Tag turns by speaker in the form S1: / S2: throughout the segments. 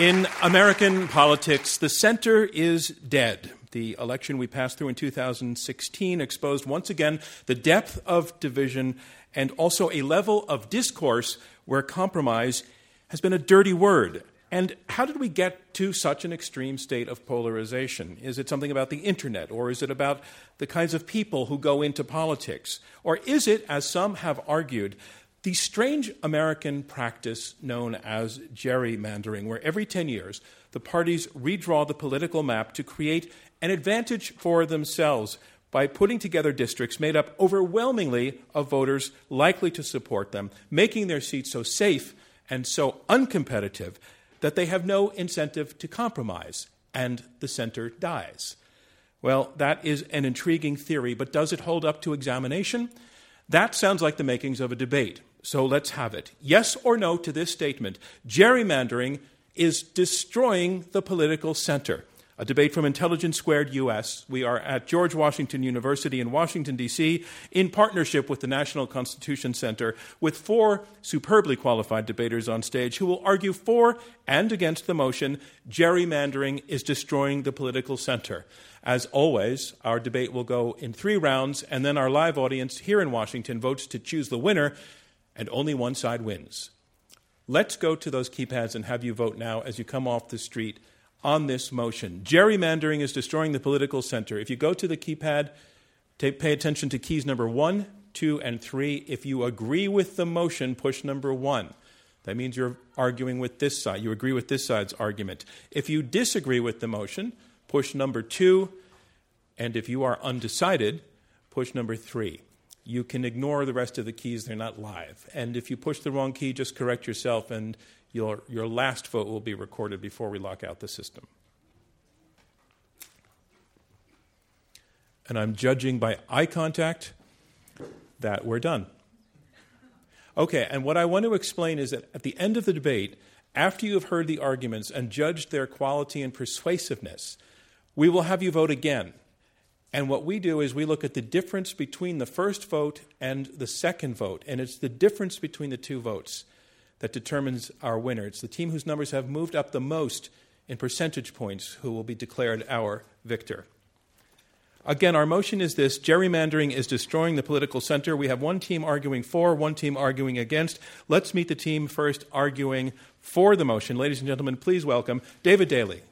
S1: In American politics, the center is dead. The election we passed through in 2016 exposed once again the depth of division and also a level of discourse where compromise has been a dirty word. And how did we get to such an extreme state of polarization? Is it something about the internet, or is it about the kinds of people who go into politics? Or is it, as some have argued, the strange American practice known as gerrymandering, where every 10 years the parties redraw the political map to create an advantage for themselves by putting together districts made up overwhelmingly of voters likely to support them, making their seats so safe and so uncompetitive that they have no incentive to compromise, and the center dies. Well, that is an intriguing theory, but does it hold up to examination? That sounds like the makings of a debate. So let's have it. Yes or no to this statement gerrymandering is destroying the political center a debate from Intelligence Squared US. We are at George Washington University in Washington, D.C., in partnership with the National Constitution Center, with four superbly qualified debaters on stage who will argue for and against the motion gerrymandering is destroying the political center. As always, our debate will go in three rounds, and then our live audience here in Washington votes to choose the winner, and only one side wins. Let's go to those keypads and have you vote now as you come off the street on this motion. Gerrymandering is destroying the political center. If you go to the keypad, take, pay attention to keys number one, two, and three. If you agree with the motion, push number one. That means you're arguing with this side. You agree with this side's argument. If you disagree with the motion, push number two. And if you are undecided, push number three. You can ignore the rest of the keys, they're not live. And if you push the wrong key, just correct yourself and your, your last vote will be recorded before we lock out the system. And I'm judging by eye contact that we're done. Okay, and what I want to explain is that at the end of the debate, after you have heard the arguments and judged their quality and persuasiveness, we will have you vote again. And what we do is we look at the difference between the first vote and the second vote, and it's the difference between the two votes that determines our winner. It's the team whose numbers have moved up the most in percentage points who will be declared our victor. Again, our motion is this gerrymandering is destroying the political center. We have one team arguing for, one team arguing against. Let's meet the team first arguing for the motion. Ladies and gentlemen, please welcome David Daley.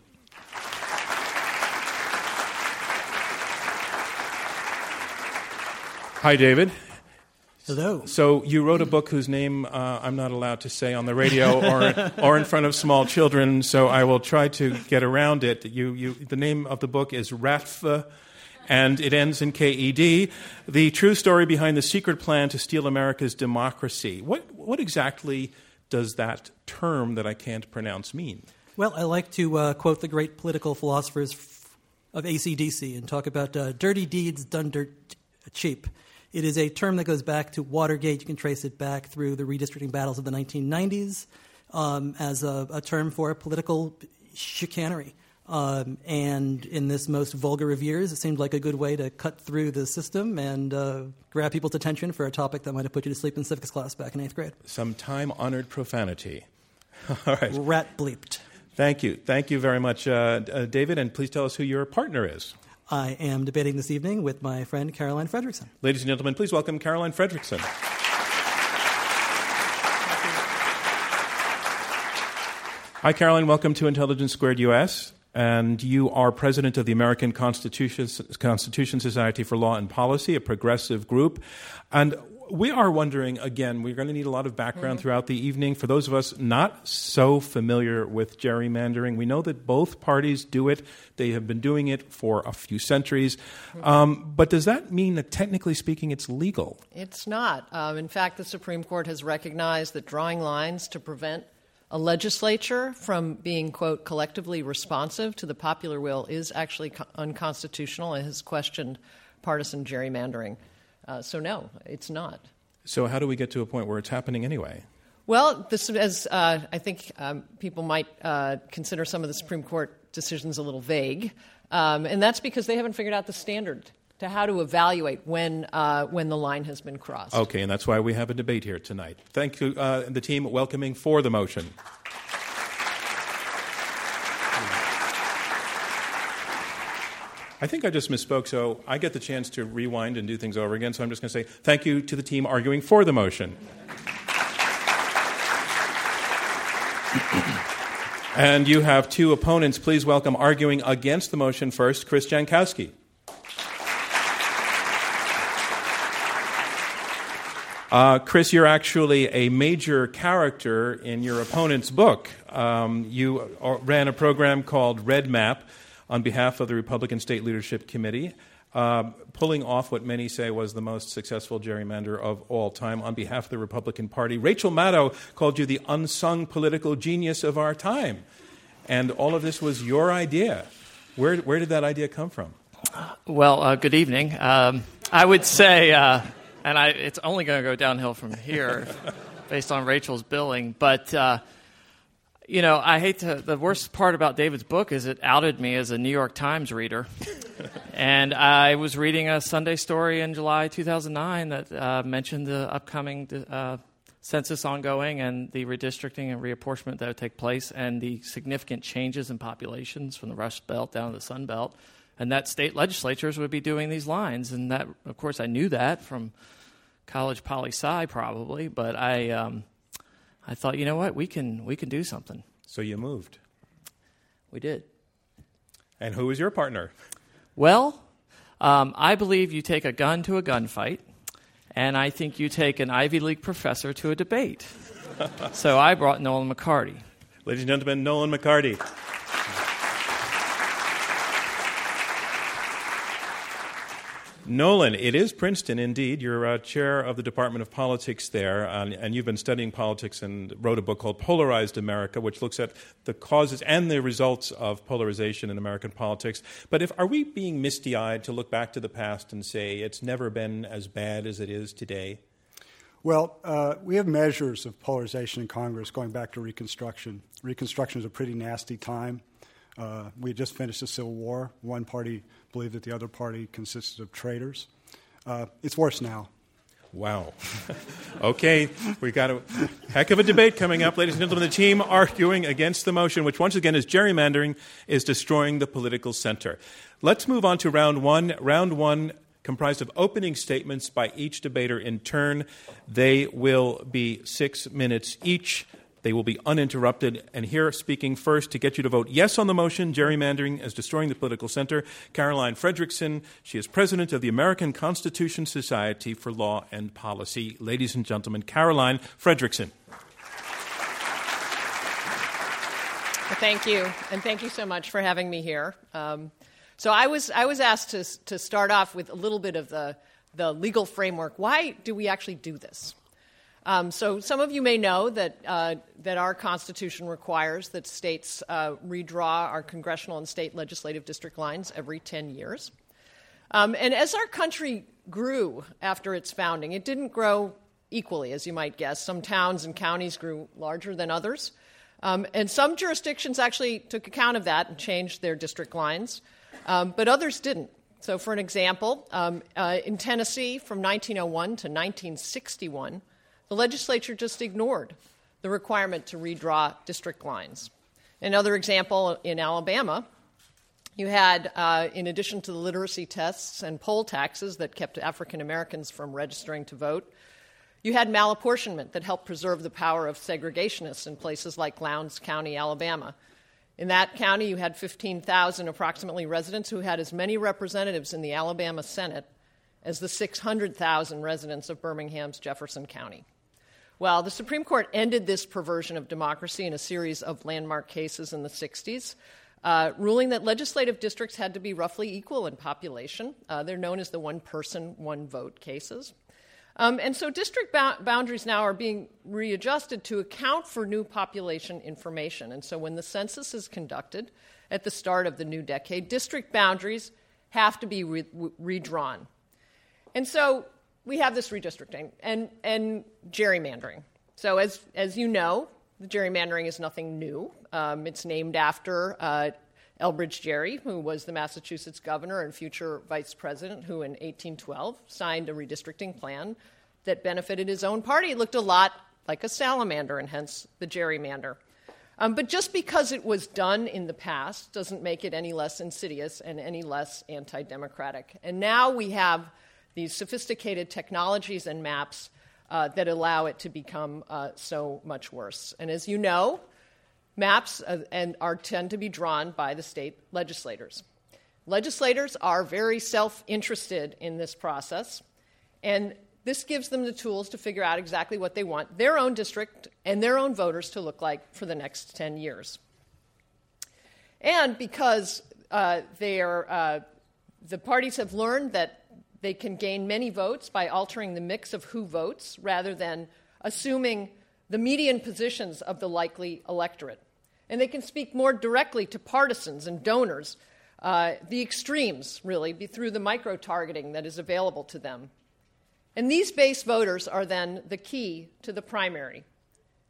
S1: Hi, David.
S2: Hello.
S1: So you wrote a book whose name uh, I'm not allowed to say on the radio or or in front of small children. So I will try to get around it. You, you, the name of the book is RATFA, and it ends in KED. The true story behind the secret plan to steal America's democracy. What what exactly does that term that I can't pronounce mean?
S2: Well, I like to uh, quote the great political philosophers of ACDC and talk about uh, dirty deeds done dirt cheap. It is a term that goes back to Watergate. You can trace it back through the redistricting battles of the 1990s um, as a, a, term for political chicanery. Um, and in this most vulgar of years, it seemed like a good way to cut through the system and uh, grab people's attention for a topic that might have put you to sleep in civics class back in eighth grade.
S1: Some time honored profanity. All right.
S2: Rat bleeped.
S1: Thank you. Thank you very much, uh, uh, David. And please tell us who your partner is.
S2: I am debating this evening with my friend Caroline Fredrickson.
S1: Ladies and gentlemen, please welcome Caroline Fredrickson. Hi, Caroline. Welcome to Intelligence Squared US. And you are president of the American Constitution, Constitution Society for Law and Policy, a progressive group. And we are wondering again, we're going to need a lot of background mm-hmm. throughout the evening. For those of us not so familiar with gerrymandering, we know that both parties do it. They have been doing it for a few centuries. Mm-hmm. Um, but does that mean that technically speaking, it's legal?
S3: It's not. Um, in fact, the Supreme Court has recognized that drawing lines to prevent a legislature from being, quote, collectively responsive to the popular will is actually co- unconstitutional and has questioned partisan gerrymandering. Uh, so, no, it's not.
S1: So, how do we get to a point where it's happening anyway?
S3: Well, this, as uh, I think um, people might uh, consider some of the Supreme Court decisions a little vague, um, and that's because they haven't figured out the standard to how to evaluate when uh, when the line has been crossed.
S1: Okay, and that's why we have a debate here tonight. Thank you, uh, the team welcoming for the motion. I think I just misspoke, so I get the chance to rewind and do things over again. So I'm just going to say thank you to the team arguing for the motion. and you have two opponents. Please welcome arguing against the motion first, Chris Jankowski. Uh, Chris, you're actually a major character in your opponent's book. Um, you ran a program called Red Map on behalf of the Republican State Leadership Committee, uh, pulling off what many say was the most successful gerrymander of all time on behalf of the Republican Party. Rachel Maddow called you the unsung political genius of our time. And all of this was your idea. Where, where did that idea come from?
S4: Well, uh, good evening. Um, I would say. Uh, and I, it's only going to go downhill from here based on Rachel's billing. But, uh, you know, I hate to. The worst part about David's book is it outed me as a New York Times reader. and I was reading a Sunday story in July 2009 that uh, mentioned the upcoming uh, census ongoing and the redistricting and reapportionment that would take place and the significant changes in populations from the Rust Belt down to the Sun Belt and that state legislatures would be doing these lines. And that, of course, I knew that from college poli sci probably, but I, um, I thought, you know what, we can we can do something.
S1: So you moved.
S4: We did.
S1: And who was your partner?
S4: Well, um, I believe you take a gun to a gunfight, and I think you take an Ivy League professor to a debate. so I brought Nolan McCarty.
S1: Ladies and gentlemen, Nolan McCarty. Nolan, it is Princeton indeed. You're uh, chair of the Department of Politics there, and, and, you've been studying politics and wrote a book called Polarized America, which looks at the causes and the results of polarization in American politics. But if are we being misty-eyed to look back to the past and say it's never been as bad as it is today?
S5: Well, uh, we have measures of polarization in Congress going back to Reconstruction. Reconstruction is a pretty nasty time. Uh, we just finished the civil war. One party believed that the other party consisted of traitors. Uh, it's worse now.
S1: Wow. okay, we got a heck of a debate coming up, ladies and gentlemen. The team arguing against the motion, which once again is gerrymandering, is destroying the political center. Let's move on to round one. Round one comprised of opening statements by each debater in turn. They will be six minutes each. They will be uninterrupted. And here, speaking first to get you to vote yes on the motion, gerrymandering is destroying the political center, Caroline Fredrickson. She is president of the American Constitution Society for Law and Policy. Ladies and gentlemen, Caroline Fredrickson.
S3: Thank you, and thank you so much for having me here. Um, so I was I was asked to to start off with a little bit of the the legal framework. Why do we actually do this? Um, so some of you may know that uh, that our Constitution requires that states uh, redraw our congressional and state legislative district lines every 10 years. Um, and as our country grew after its founding, it didn't grow equally, as you might guess. Some towns and counties grew larger than others. Um, and some jurisdictions actually took account of that and changed their district lines, um, but others didn't. So, for an example, um, uh, in Tennessee from 1901 to 1961, the legislature just ignored the requirement to redraw district lines. Another example in Alabama, you had, uh, in addition to the literacy tests and poll taxes that kept African Americans from registering to vote, you had malapportionment that helped preserve the power of segregationists in places like Lowndes County, Alabama. In that county, you had 15,000 approximately residents who had as many representatives in the Alabama Senate as the 600,000 residents of Birmingham's Jefferson County. Well, the Supreme Court ended this perversion of democracy in a series of landmark cases in the 60s, uh, ruling that legislative districts had to be roughly equal in population. Uh, they're known as the one person, one vote cases. Um, and so district ba- boundaries now are being readjusted to account for new population information. And so when the census is conducted at the start of the new decade, district boundaries have to be re- redrawn. And so we have this redistricting and, and gerrymandering. So, as, as you know, the gerrymandering is nothing new. Um, it's named after uh, Elbridge Gerry, who was the Massachusetts governor and future vice president, who in 1812 signed a redistricting plan that benefited his own party. It looked a lot like a salamander, and hence the gerrymander. Um, but just because it was done in the past doesn't make it any less insidious and any less anti democratic. And now we have these sophisticated technologies and maps uh, that allow it to become uh, so much worse. And as you know, maps uh, and are tend to be drawn by the state legislators. Legislators are very self interested in this process, and this gives them the tools to figure out exactly what they want their own district and their own voters to look like for the next 10 years. And because uh, they are, uh, the parties have learned that they can gain many votes by altering the mix of who votes rather than assuming the median positions of the likely electorate. And they can speak more directly to partisans and donors, uh, the extremes, really, through the micro targeting that is available to them. And these base voters are then the key to the primary.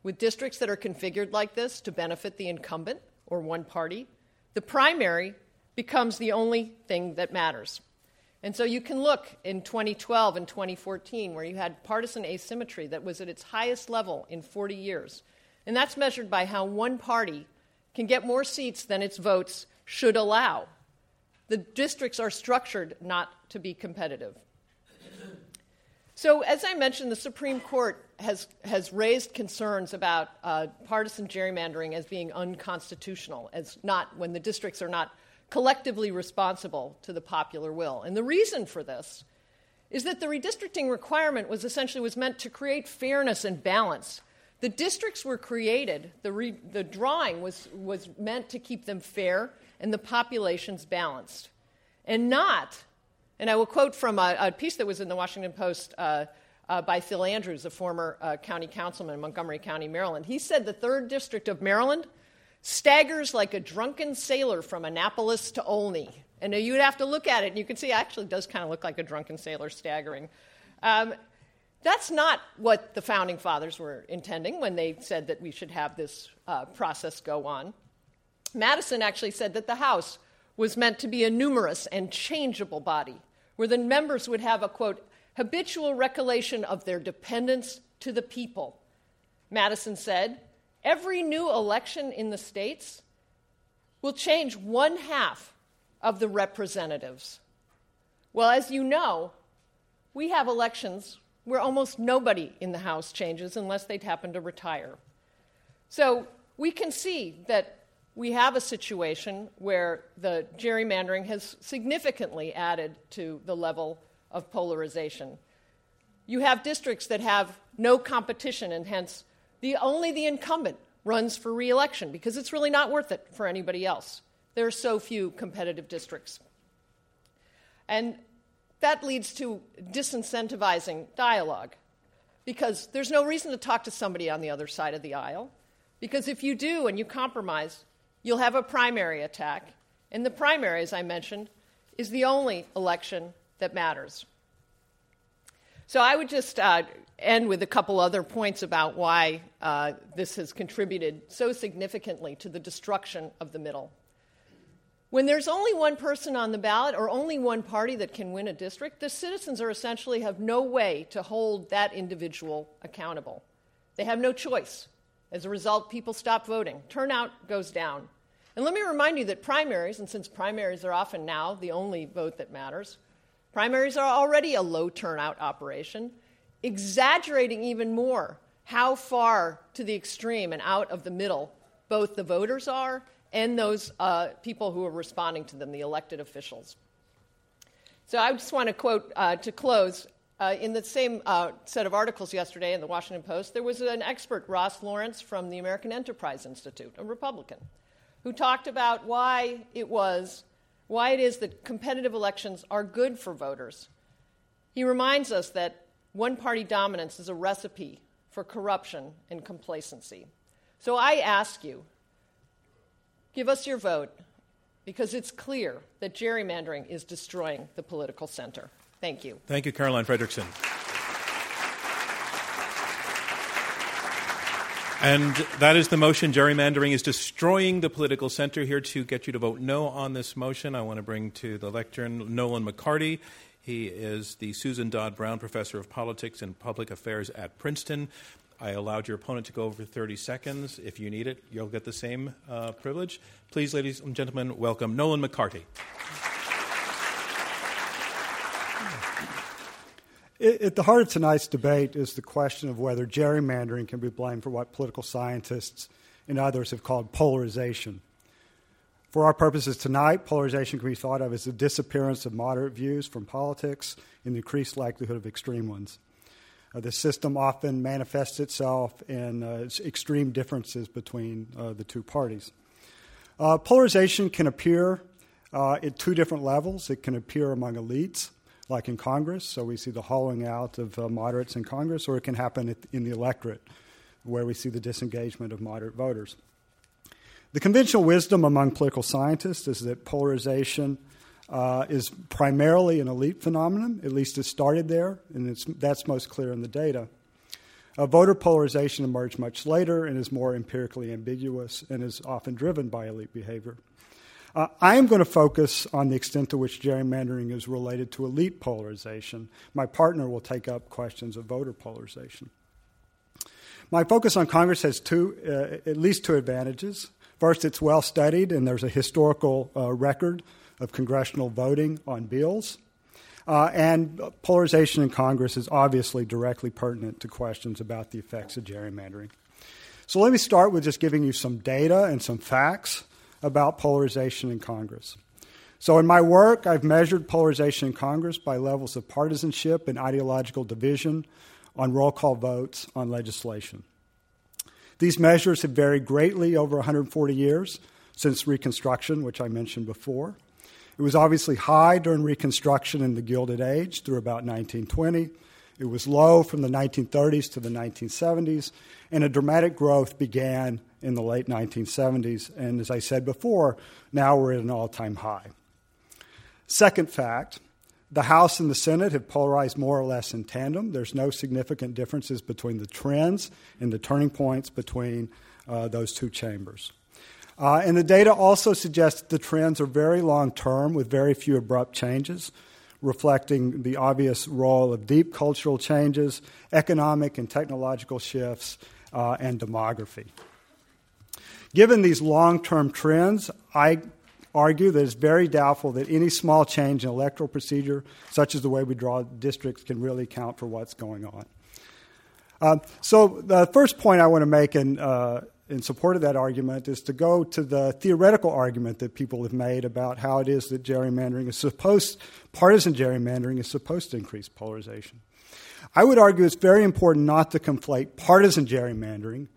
S3: With districts that are configured like this to benefit the incumbent or one party, the primary becomes the only thing that matters. And so you can look in 2012 and 2014 where you had partisan asymmetry that was at its highest level in 40 years. And that's measured by how one party can get more seats than its votes should allow. The districts are structured not to be competitive. So, as I mentioned, the Supreme Court has, has raised concerns about uh, partisan gerrymandering as being unconstitutional, as not when the districts are not collectively responsible to the popular will. And the reason for this is that the redistricting requirement was essentially was meant to create fairness and balance. The districts were created, the, re, the drawing was, was meant to keep them fair and the populations balanced, and not and I will quote from a, a piece that was in the Washington Post uh, uh, by Phil Andrews, a former uh, county councilman in Montgomery County, Maryland. He said the third district of Maryland staggers like a drunken sailor from Annapolis to Olney. And you'd have to look at it, and you can see it actually does kind of look like a drunken sailor staggering. Um, that's not what the founding fathers were intending when they said that we should have this uh, process go on. Madison actually said that the House was meant to be a numerous and changeable body where the members would have a quote, habitual recollection of their dependence to the people. Madison said, every new election in the states will change one half of the representatives. Well, as you know, we have elections where almost nobody in the House changes unless they happen to retire. So we can see that we have a situation where the gerrymandering has significantly added to the level of polarization. You have districts that have no competition, and hence the, only the incumbent runs for reelection because it's really not worth it for anybody else. There are so few competitive districts. And that leads to disincentivizing dialogue because there's no reason to talk to somebody on the other side of the aisle. Because if you do and you compromise, you'll have a primary attack. And the primary, as I mentioned, is the only election that matters. So I would just uh, end with a couple other points about why uh, this has contributed so significantly to the destruction of the middle. When there's only one person on the ballot or only one party that can win a district, the citizens are essentially have no way to hold that individual accountable. They have no choice. As a result, people stop voting. Turnout goes down. And let me remind you that primaries, and since primaries are often now the only vote that matters, primaries are already a low turnout operation, exaggerating even more how far to the extreme and out of the middle both the voters are and those uh, people who are responding to them, the elected officials. So I just want to quote uh, to close uh, in the same uh, set of articles yesterday in the Washington Post, there was an expert, Ross Lawrence from the American Enterprise Institute, a Republican, who talked about why it was, why it is that competitive elections are good for voters. He reminds us that one party dominance is a recipe for corruption and complacency. So I ask you, give us your vote because it's clear that gerrymandering is destroying the political center. Thank you.
S1: Thank you, Caroline Fredrickson. And that is the motion. Gerrymandering is destroying the political center. Here to get you to vote no on this motion, I want to bring to the lectern Nolan McCarty. He is the Susan Dod Brown Professor of Politics and Public Affairs at Princeton. I allowed your opponent to go over 30 seconds. If you need it, you'll get the same uh, privilege. Please, ladies and gentlemen, welcome Nolan McCarty.
S5: At the heart of tonight's debate is the question of whether gerrymandering can be blamed for what political scientists and others have called polarization. For our purposes tonight, polarization can be thought of as the disappearance of moderate views from politics and the increased likelihood of extreme ones. Uh, the system often manifests itself in uh, extreme differences between uh, the two parties. Uh, polarization can appear uh, at two different levels. It can appear among elites like in Congress, so we see the hollowing out of uh, moderates in Congress, or it can happen in the electorate, where we see the disengagement of moderate voters. The conventional wisdom among political scientists is that polarization uh, is primarily an elite phenomenon, at least it started there, and that's most clear in the data. Uh, voter polarization emerged much later and is more empirically ambiguous and is often driven by elite behavior. Uh, I am going to focus on the extent to which gerrymandering is related to elite polarization. My partner will take up questions of voter polarization. My focus on Congress has two, uh, at least two advantages. First, it's well studied, and there's a historical uh, record of congressional voting on bills. Uh, and polarization in Congress is obviously directly pertinent to questions about the effects of gerrymandering. So let me start with just giving you some data and some facts about polarization in Congress. So, in my work, I've measured polarization in Congress by levels of partisanship and ideological division on roll call votes on legislation. These measures have varied greatly over 140 years since Reconstruction, which I mentioned before. It was obviously high during Reconstruction in the Gilded Age through about 1920. It was low from the 1930s to the 1970s, and a dramatic growth began in the late 1970s. And as I said before, now we're at an all time high. Second fact the House and the Senate have polarized more or less in tandem. There's no significant differences between the trends and the turning points between uh, those two chambers. Uh, and the data also suggests that the trends are very long term with very few abrupt changes, reflecting the obvious role of deep cultural changes, economic and technological shifts, uh, and demography. Given these long term trends, I argue that it's very doubtful that any small change in electoral procedure, such as the way we draw districts, can really count for what's going on. Uh, so, the first point I want to make in, uh, in support of that argument is to go to the theoretical argument that people have made about how it is that gerrymandering is supposed, partisan gerrymandering is supposed to increase polarization. I would argue it's very important not to conflate partisan gerrymandering,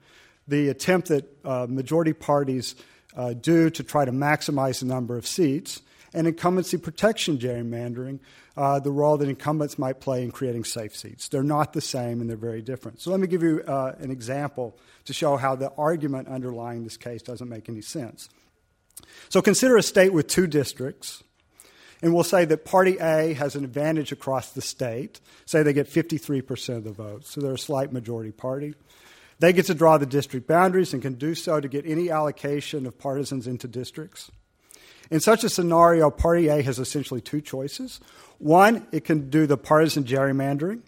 S5: the attempt that uh, majority parties uh, do to try to maximize the number of seats, and incumbency protection gerrymandering, uh, the role that incumbents might play in creating safe seats. They're not the same and they're very different. So let me give you uh, an example to show how the argument underlying this case doesn't make any sense. So consider a state with two districts, and we'll say that Party A has an advantage across the state. Say they get 53% of the votes, so they're a slight majority party. They get to draw the district boundaries and can do so to get any allocation of partisans into districts. In such a scenario, Party A has essentially two choices. One, it can do the partisan gerrymandering.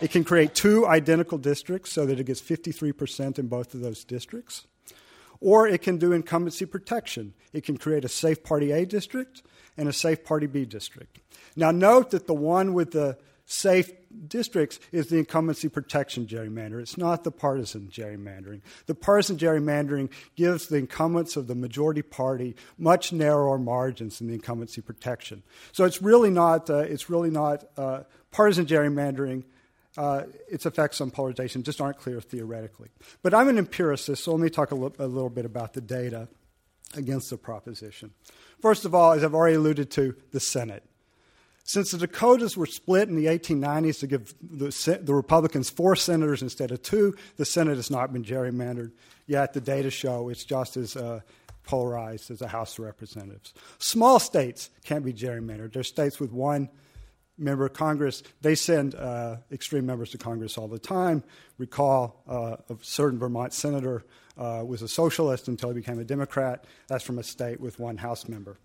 S5: It can create two identical districts so that it gets 53% in both of those districts. Or it can do incumbency protection. It can create a safe Party A district and a safe Party B district. Now, note that the one with the safe districts is the incumbency protection gerrymander. It's not the partisan gerrymandering. The partisan gerrymandering gives the incumbents of the majority party much narrower margins than the incumbency protection. So it's really not, uh, it's really not uh, partisan gerrymandering. Uh, its effects on polarization just aren't clear theoretically. But I'm an empiricist, so let me talk a little bit about the data against the proposition. First of all, as I've already alluded to, the Senate. Since the Dakotas were split in the 1890s to give the, the, Republicans four senators instead of two, the Senate has not been gerrymandered. Yet the data show it's just as uh, polarized as the House of Representatives. Small states can't be gerrymandered. They're states with one member of Congress. They send uh, extreme members to Congress all the time. Recall uh, a certain Vermont senator uh, was a socialist until he became a Democrat. That's from a state with one House member.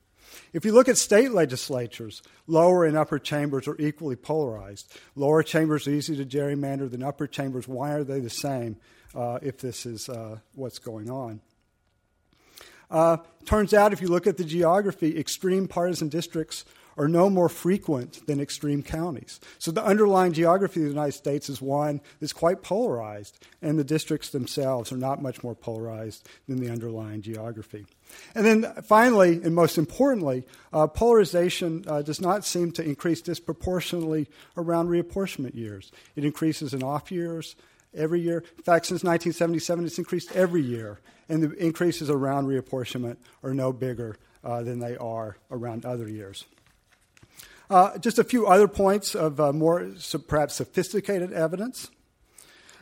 S5: If you look at state legislatures, lower and upper chambers are equally polarized. Lower chambers are easy to gerrymander than upper chambers. Why are they the same uh, if this is uh, what's going on? Uh, turns out, if you look at the geography, extreme partisan districts are no more frequent than extreme counties. So the underlying geography of the United States is one that's quite polarized, and the districts themselves are not much more polarized than the underlying geography. And then finally, and most importantly, uh, polarization uh, does not seem to increase disproportionately around reapportionment years. It increases in off years every year. In fact, since 1977, it's increased every year, and the increases around reapportionment are no bigger uh, than they are around other years. Uh, just a few other points of uh, more so perhaps sophisticated evidence.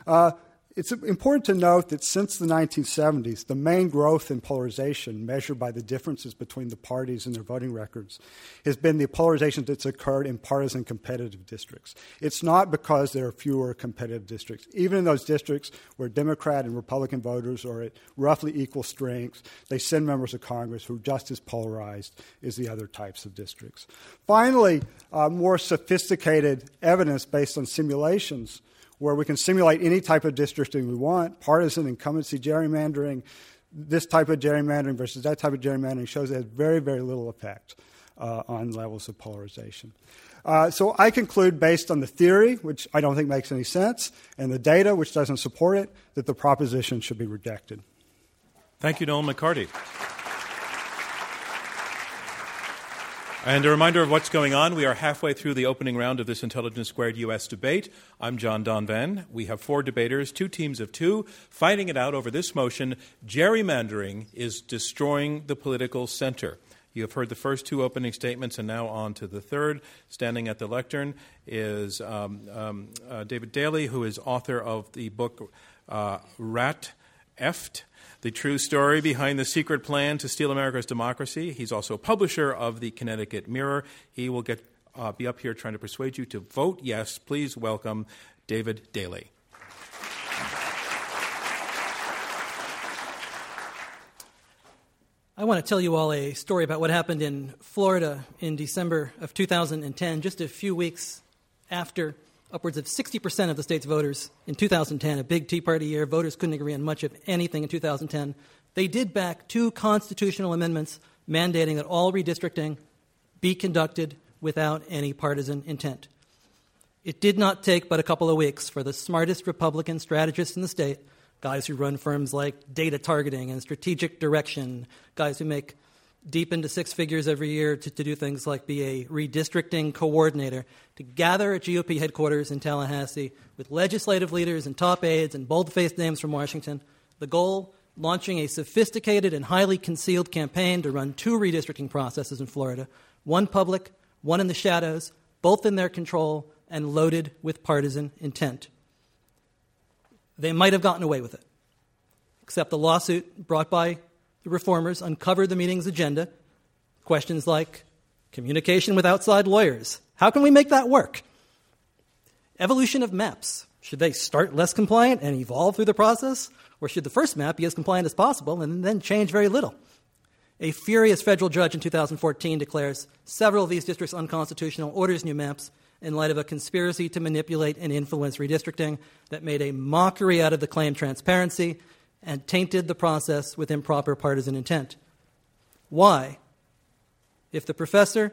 S5: Uh, it's important to note that since the 1970s, the main growth in polarization, measured by the differences between the parties and their voting records, has been the polarization that's occurred in partisan competitive districts. It's not because there are fewer competitive districts. Even in those districts where Democrat and Republican voters are at roughly equal strength, they send members of Congress who are just as polarized as the other types of districts. Finally, uh, more sophisticated evidence based on simulations where we can simulate any type of districting we want, partisan incumbency gerrymandering, this type of gerrymandering versus that type of gerrymandering shows it has very, very little effect uh, on levels of polarization. Uh, so I conclude, based on the theory, which I don't think makes any sense, and the data, which doesn't support it, that the proposition should be rejected.
S1: Thank you, Nolan McCarty. And a reminder of what's going on. We are halfway through the opening round of this Intelligence Squared U.S. debate. I'm John Donvan. We have four debaters, two teams of two, fighting it out over this motion gerrymandering is destroying the political center. You have heard the first two opening statements, and now on to the third. Standing at the lectern is um, um, uh, David Daley, who is author of the book uh, Rat Eft the true story behind the secret plan to steal America's democracy. He's also a publisher of the Connecticut Mirror. He will get uh, be up here trying to persuade you to vote yes. Please welcome David Daley.
S2: I want to tell you all a story about what happened in Florida in December of 2010, just a few weeks after upwards of 60% of the state's voters in 2010, a big Tea Party year. Voters couldn't agree on much of anything in 2010. They did back two constitutional amendments mandating that all redistricting be conducted without any partisan intent. It did not take but a couple of weeks for the smartest Republican strategists in the state, guys who run firms like data targeting and strategic direction, guys who make deep into six figures every year to, to do things like be a redistricting coordinator, to gather at GOP headquarters in Tallahassee with legislative leaders and top aides and bold faced names from Washington. The goal launching a sophisticated and highly concealed campaign to run two redistricting processes in Florida one public, one in the shadows, both in their control and loaded with partisan intent. They might have gotten away with it, except the lawsuit brought by the reformers uncovered the meeting's agenda. Questions like communication with outside lawyers. How can we make that work? Evolution of maps. Should they start less compliant and evolve through the process? Or should the first map be as compliant as possible and then change very little? A furious federal judge in 2014 declares several of these districts unconstitutional, orders new maps in light of a conspiracy to manipulate and influence redistricting that made a mockery out of the claim transparency and tainted the process with improper partisan intent. Why? If the professor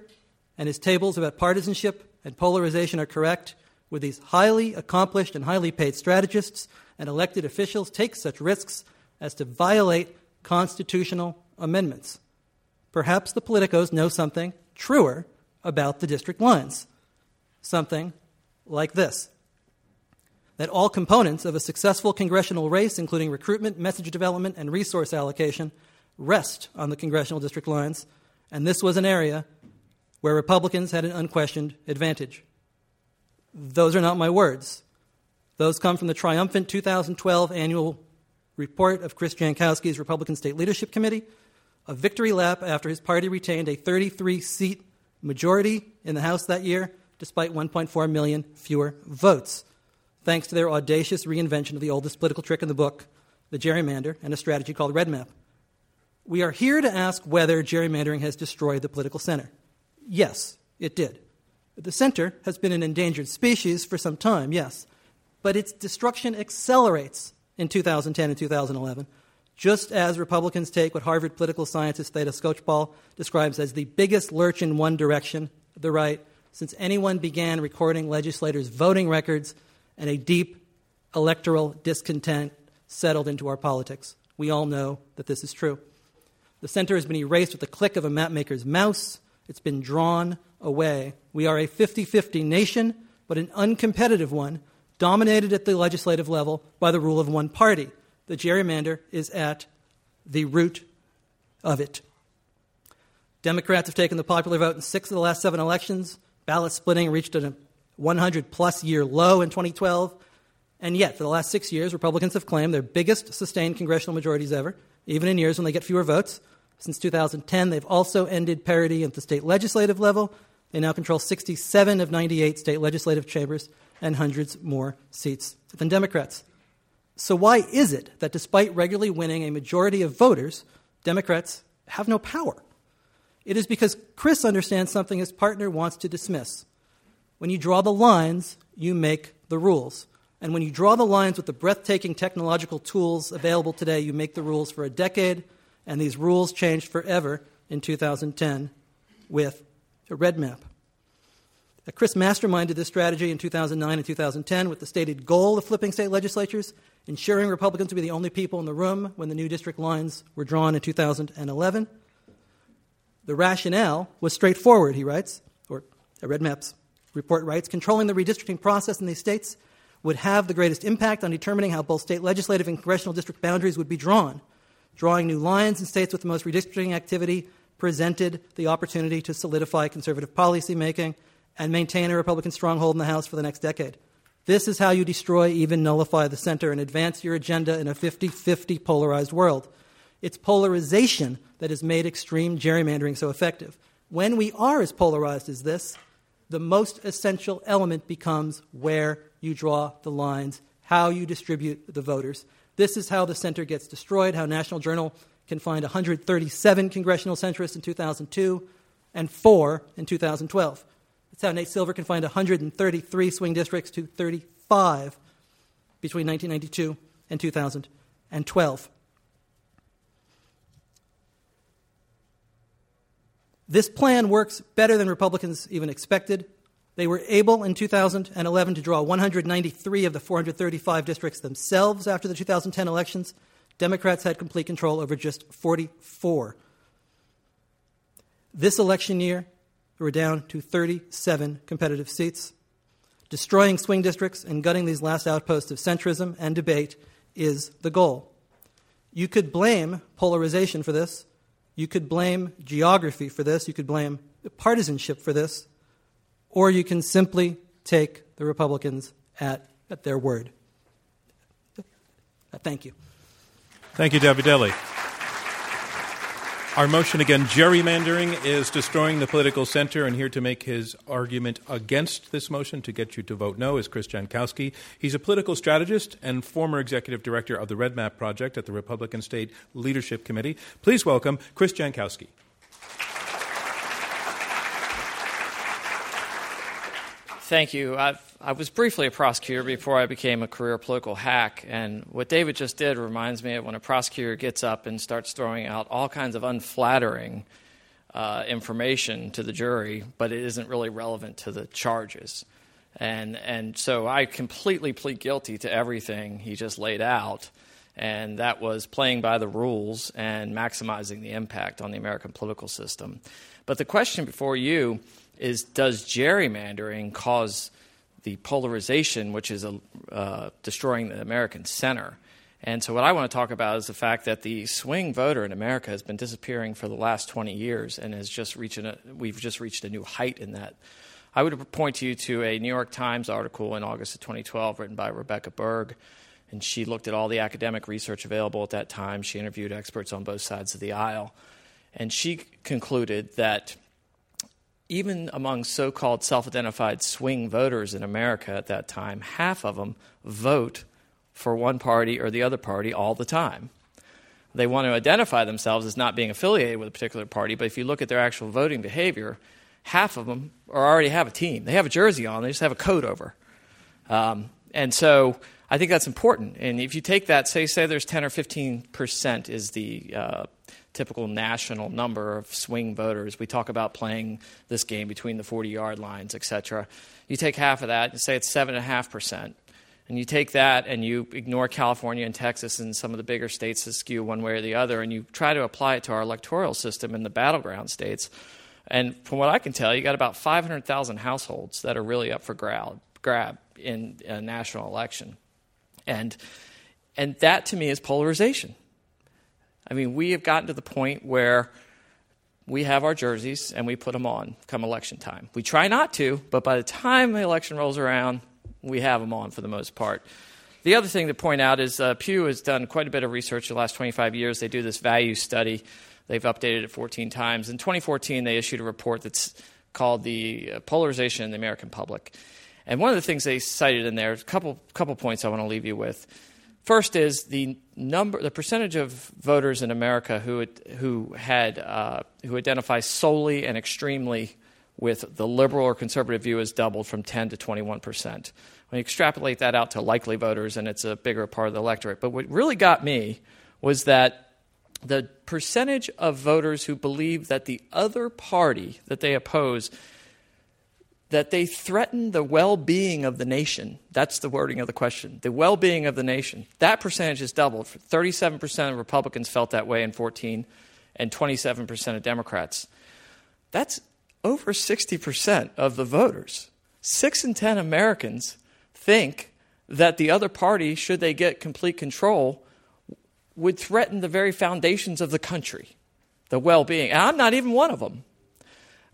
S2: and his tables about partisanship and polarization are correct, would these highly accomplished and highly paid strategists and elected officials take such risks as to violate constitutional amendments? Perhaps the politicos know something truer about the district lines. Something like this that all components of a successful congressional race, including recruitment, message development, and resource allocation, rest on the congressional district lines, and this was an area where Republicans had an unquestioned advantage. Those are not my words. Those come from the triumphant 2012 annual report of Chris Jankowski's Republican State Leadership Committee, a victory lap after his party retained a 33 seat majority in the House that year, despite 1.4 million fewer votes thanks to their audacious reinvention of the oldest political trick in the book, the gerrymander, and a strategy called Red Map. We are here to ask whether gerrymandering has destroyed the political center. Yes, it did. The center has been an endangered species for some time, yes, but its destruction accelerates in 2010 and 2011, just as Republicans take what Harvard political scientist Theda Skocpol describes as the biggest lurch in one direction, the right, since anyone began recording legislators' voting records and a deep electoral discontent settled into our politics. We all know that this is true. The center has been erased with the click of a mapmaker's mouse. It's been drawn away. We are a 50 50 nation, but an uncompetitive one, dominated at the legislative level by the rule of one party. The gerrymander is at the root of it. Democrats have taken the popular vote in six of the last seven elections. Ballot splitting reached a 100 plus year low in 2012. And yet, for the last six years, Republicans have claimed their biggest sustained congressional majorities ever, even in years when they get fewer votes. Since 2010, they've also ended parity at the state legislative level. They now control 67 of 98 state legislative chambers and hundreds more seats than Democrats. So, why is it that despite regularly winning a majority of voters, Democrats have no power? It is because Chris understands something his partner wants to dismiss. When you draw the lines, you make the rules. And when you draw the lines with the breathtaking technological tools available today, you make the rules for a decade, and these rules changed forever in 2010 with a red map. Chris masterminded this strategy in 2009 and 2010 with the stated goal of flipping state legislatures, ensuring Republicans would be the only people in the room when the new district lines were drawn in 2011. The rationale was straightforward, he writes, or Red Maps report writes controlling the redistricting process in these states would have the greatest impact on determining how both state legislative and congressional district boundaries would be drawn. Drawing new lines in states with the most redistricting activity presented the opportunity to solidify conservative policymaking and maintain a Republican stronghold in the House for the next decade. This is how you destroy, even nullify the center and advance your agenda in a 50 50 polarized world. It's polarization that has made extreme gerrymandering so effective. When we are as polarized as this, the most essential element becomes where you draw the lines, how you distribute the voters. This is how the center gets destroyed, how National Journal can find 137 congressional centrists in 2002 and four in 2012. That's how Nate Silver can find 133 swing districts to 35 between 1992 and 2012. This plan works better than Republicans even expected. They were able in 2011 to draw 193 of the 435 districts themselves after the 2010 elections. Democrats had complete control over just 44. This election year, we were down to 37 competitive seats. Destroying swing districts and gutting these last outposts of centrism and debate is the goal. You could blame polarization for this. You could blame geography for this, you could blame partisanship for this, or you can simply take the Republicans at, at their word. Thank you.
S1: Thank you, David Daley. Our motion again gerrymandering is destroying the political center, and here to make his argument against this motion to get you to vote no is Chris Jankowski. He's a political strategist and former executive director of the Red Map Project at the Republican State Leadership Committee. Please welcome Chris Jankowski.
S4: Thank you. I've I was briefly a prosecutor before I became a career political hack, and what David just did reminds me of when a prosecutor gets up and starts throwing out all kinds of unflattering uh, information to the jury, but it isn't really relevant to the charges. And, and so I completely plead guilty to everything he just laid out, and that was playing by the rules and maximizing the impact on the American political system. But the question before you is Does gerrymandering cause the polarization, which is uh, destroying the American center. And so, what I want to talk about is the fact that the swing voter in America has been disappearing for the last 20 years and has just reached a, we've just reached a new height in that. I would point you to a New York Times article in August of 2012 written by Rebecca Berg. And she looked at all the academic research available at that time. She interviewed experts on both sides of the aisle. And she concluded that even among so called self identified swing voters in America at that time, half of them vote for one party or the other party all the time. they want to identify themselves as not being affiliated with a particular party, but if you look at their actual voting behavior, half of them already have a team. They have a jersey on, they just have a coat over. Um, and so I think that's important. And if you take that, say, say there's 10 or 15 percent is the uh, typical national number of swing voters. We talk about playing this game between the 40 yard lines, et cetera. You take half of that and say it's 7.5 percent. And you take that and you ignore California and Texas and some of the bigger states that skew one way or the other, and you try to apply it to our electoral system in the battleground states. And from what I can tell, you got about 500,000 households that are really up for grab, grab in a national election. And, and that to me is polarization. I mean, we have gotten to the point where we have our jerseys and we put them on come election time. We try not to, but by the time the election rolls around, we have them on for the most part. The other thing to point out is uh, Pew has done quite a bit of research the last 25 years. They do this value study. They've updated it 14 times. In 2014, they issued a report that's called the uh, Polarization in the American Public. And one of the things they cited in there, a couple couple points I want to leave you with. First is the number, the percentage of voters in America who who had uh, who identify solely and extremely with the liberal or conservative view has doubled from 10 to 21 percent. When you extrapolate that out to likely voters, and it's a bigger part of the electorate. But what really got me was that the percentage of voters who believe that the other party that they oppose that they threaten the well-being of the nation. That's the wording of the question. The well-being of the nation. That percentage has doubled. 37% of republicans felt that way in 14 and 27% of democrats. That's over 60% of the voters, 6 in 10 Americans, think that the other party, should they get complete control, would threaten the very foundations of the country, the well being. And I'm not even one of them.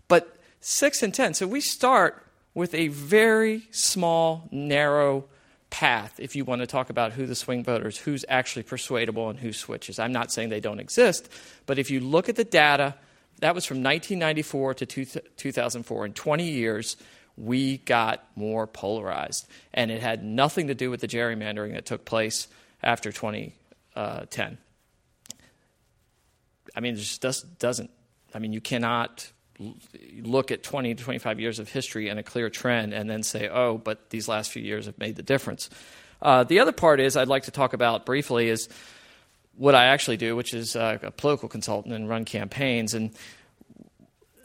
S4: But 6 and 10. So we start with a very small, narrow path if you want to talk about who the swing voters, who's actually persuadable and who switches. I'm not saying they don't exist, but if you look at the data, that was from 1994 to two, 2004. In 20 years, we got more polarized. And it had nothing to do with the gerrymandering that took place after 2010. Uh, I mean, it just doesn't. I mean, you cannot look at 20 to 25 years of history and a clear trend and then say, oh, but these last few years have made the difference. Uh, the other part is I'd like to talk about briefly is what I actually do, which is uh, a political consultant and run campaigns. And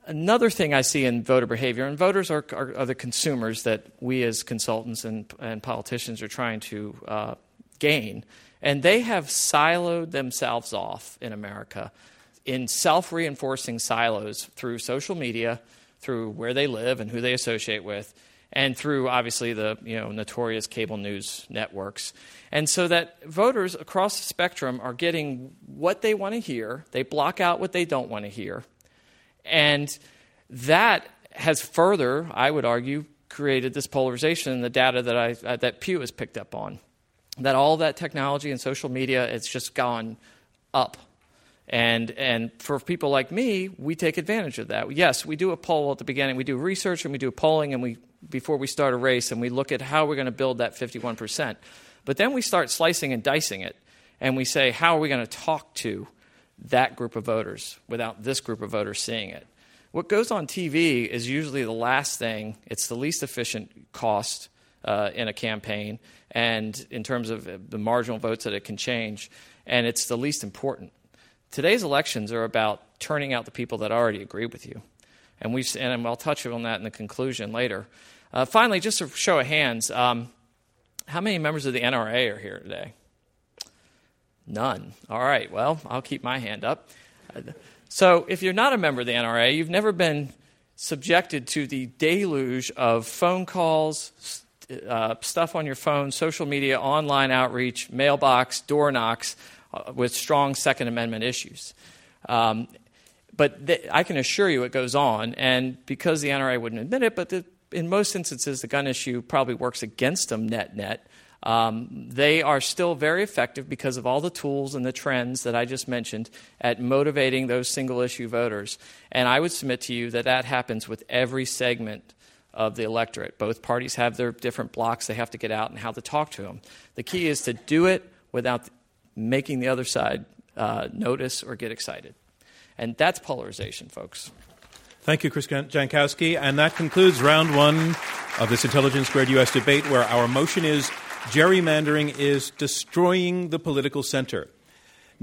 S4: another thing I see in voter behavior, and voters are, are, are the consumers that we as consultants and, and politicians are trying to uh, gain, and they have siloed themselves off in America in self reinforcing silos through social media, through where they live and who they associate with, and through obviously the you know notorious cable news networks. And so that voters across the spectrum are getting what they want to hear. They block out what they don't want to hear. And that has further, I would argue, created this polarization in the data that, I, uh, that Pew has picked up on. That all that technology and social media, it's just gone up. And, and for people like me, we take advantage of that. Yes, we do a poll at the beginning. We do research and we do polling and we, before we start a race and we look at how we're going to build that 51%. But then we start slicing and dicing it, and we say, how are we going to talk to that group of voters without this group of voters seeing it? What goes on TV is usually the last thing, it's the least efficient cost uh, in a campaign, and in terms of the marginal votes that it can change, and it's the least important. Today's elections are about turning out the people that already agree with you. And, we've, and I'll touch on that in the conclusion later. Uh, finally, just a show of hands, um, how many members of the NRA are here today? None. All right, well, I'll keep my hand up. So, if you're not a member of the NRA, you've never been subjected to the deluge of phone calls, uh, stuff on your phone, social media, online outreach, mailbox, door knocks with strong Second Amendment issues. Um, but th- I can assure you it goes on, and because the NRA wouldn't admit it, but the in most instances, the gun issue probably works against them net net. Um, they are still very effective because of all the tools and the trends that I just mentioned at motivating those single issue voters. And I would submit to you that that happens with every segment of the electorate. Both parties have their different blocks they have to get out and how to talk to them. The key is to do it without making the other side uh, notice or get excited. And that's polarization, folks.
S1: Thank you, Chris Jankowski. And that concludes round one of this Intelligence Squared U.S. debate, where our motion is gerrymandering is destroying the political center.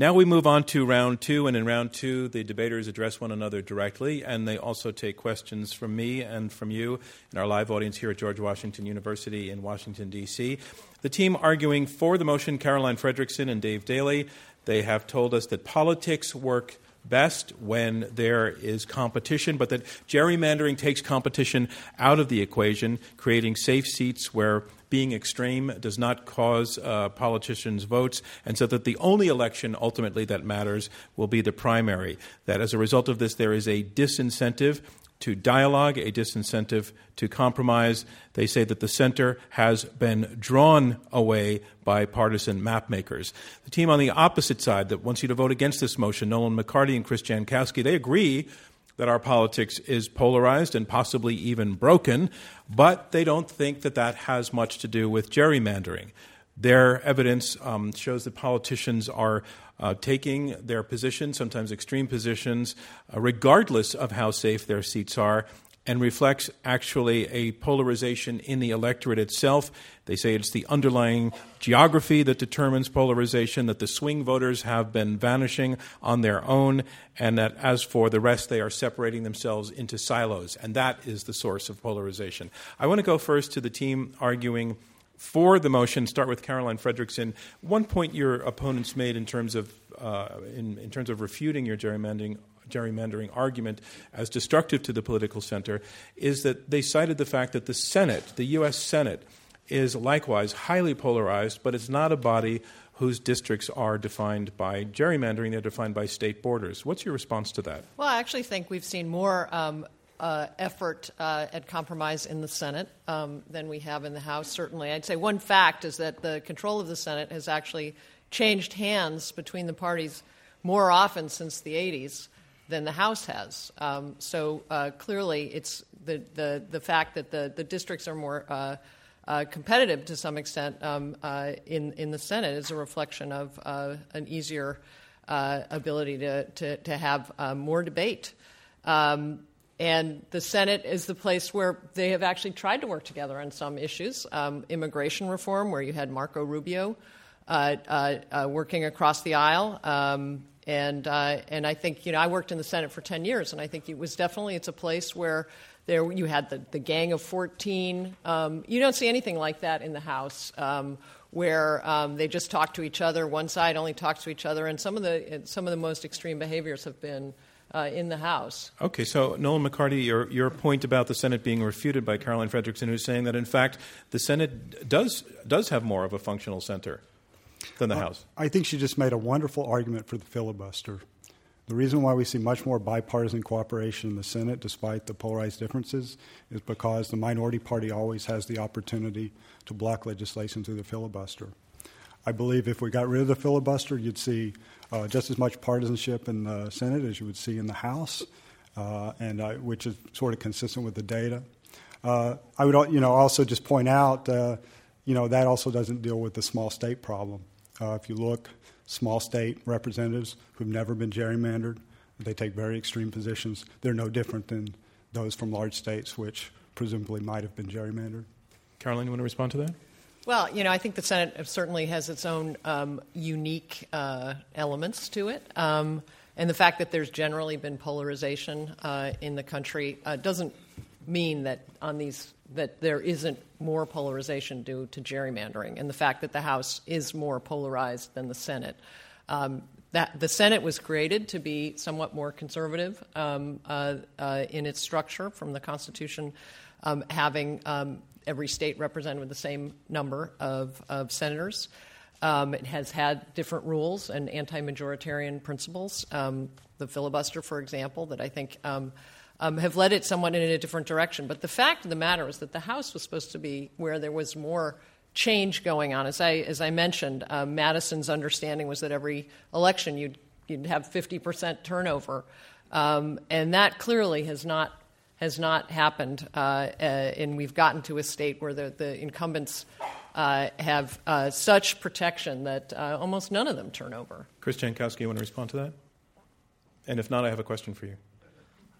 S1: Now we move on to round two, and in round two, the debaters address one another directly, and they also take questions from me and from you in our live audience here at George Washington University in Washington, D.C. The team arguing for the motion, Caroline Fredrickson and Dave Daley, they have told us that politics work best when there is competition, but that gerrymandering takes competition out of the equation, creating safe seats where being extreme does not cause uh, politicians' votes, and so that the only election ultimately that matters will be the primary. That as a result of this, there is a disincentive to dialogue, a disincentive to compromise. They say that the center has been drawn away by partisan mapmakers. The team on the opposite side that wants you to vote against this motion, Nolan McCarty and Chris Jankowski, they agree that our politics is polarized and possibly even broken, but they don't think that that has much to do with gerrymandering. Their evidence um, shows that politicians are uh, taking their positions, sometimes extreme positions, uh, regardless of how safe their seats are, and reflects actually a polarization in the electorate itself. They say it's the underlying geography that determines polarization, that the swing voters have been vanishing on their own, and that as for the rest, they are separating themselves into silos. And that is the source of polarization. I want to go first to the team arguing for the motion, start with Caroline Fredrickson. One point your opponents made in terms of uh, in, in, terms of refuting your gerrymandering gerrymandering argument as destructive to the political center is that they cited the fact that the Senate, the U.S. Senate, is likewise highly polarized, but it's not a body whose districts are defined by gerrymandering, they're defined by state borders. What's your response to that?
S3: Well, I actually think we've seen more um, uh, effort uh, at compromise in the Senate um, than we have in the House, certainly. I'd say one fact is that the control of the Senate has actually changed hands between the parties more often since the 80s than the House has. Um, so uh, clearly, it's the, the, the fact that the, the districts are more uh, uh, competitive to some extent um, uh, in, in the Senate is a reflection of an easier ability to, to, to have more debate. Um, and the Senate is the place where they have actually tried to work together on some issues. Um, immigration reform, where you had Marco Rubio uh, uh, uh, working across the aisle. Um, and, uh, and I think, you know, I worked in the Senate for 10 years, and I think it was definitely, it's a place where there you had the, the Gang of 14. Um, you don't see anything like that in the House. Um, where um, they just talk to each other. One side only talks to each other, and some of the some of the most extreme behaviors have been uh, in the House.
S1: Okay, so Nolan McCarty, your, your point about the Senate being refuted by Caroline Fredrickson, who's saying that in fact the Senate does does have more of a functional center than the uh, House.
S5: I think she just made a wonderful argument for the filibuster. The reason why we see much more bipartisan cooperation in the Senate, despite the polarized differences, is because the minority party always has the opportunity to block legislation through the filibuster. I believe if we got rid of the filibuster, you'd see just as much partisanship in the Senate as you would see in the House, uh, and uh, which is sort of consistent with the data. Uh, I would, you know, also just point out, uh, you know, that also doesn't deal with the small state problem. Uh, if you look, small state representatives who've never been gerrymandered, they take very extreme positions. They're no different than those from large states, which presumably might have been gerrymandered.
S1: Caroline, you want to respond to that?
S3: Well, you know, I think the Senate certainly has its own um, unique uh, elements to it. Um, and the fact that there's generally been polarization uh, in the country uh, doesn't mean that on these that there isn't more polarization due to gerrymandering, and the fact that the House is more polarized than the Senate. Um, that the Senate was created to be somewhat more conservative um, uh, uh, in its structure from the Constitution, um, having um, every state represented with the same number of, of senators. Um, it has had different rules and anti majoritarian principles. Um, the filibuster, for example, that I think um, um, have led it somewhat in a different direction. But the fact of the matter is that the House was supposed to be where there was more change going on. As I, as I mentioned, uh, Madison's understanding was that every election you'd, you'd have 50% turnover. Um, and that clearly has not has not happened, uh, uh, and we've gotten to a state where the, the incumbents uh, have uh, such protection that uh, almost none of them turn over.
S1: Chris Jankowski, you want to respond to that? And if not, I have a question for you.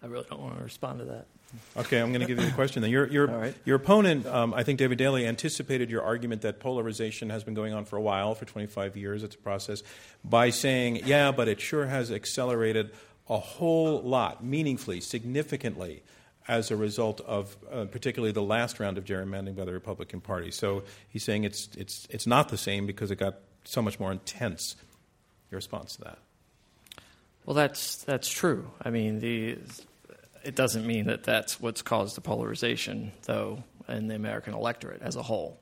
S4: I really don't want to respond to that.
S1: Okay, I'm going to give you a question then. Your, your,
S4: right.
S1: your opponent, um, I think David Daley, anticipated your argument that polarization has been going on for a while, for 25 years, it's a process, by saying, yeah, but it sure has accelerated a whole lot, meaningfully, significantly, as a result of uh, particularly the last round of gerrymandering by the Republican Party. So he's saying it's, it's, it's not the same because it got so much more intense. Your response to that?
S4: Well, that's that's true. I mean, the it doesn't mean that that's what's caused the polarization, though, in the American electorate as a whole.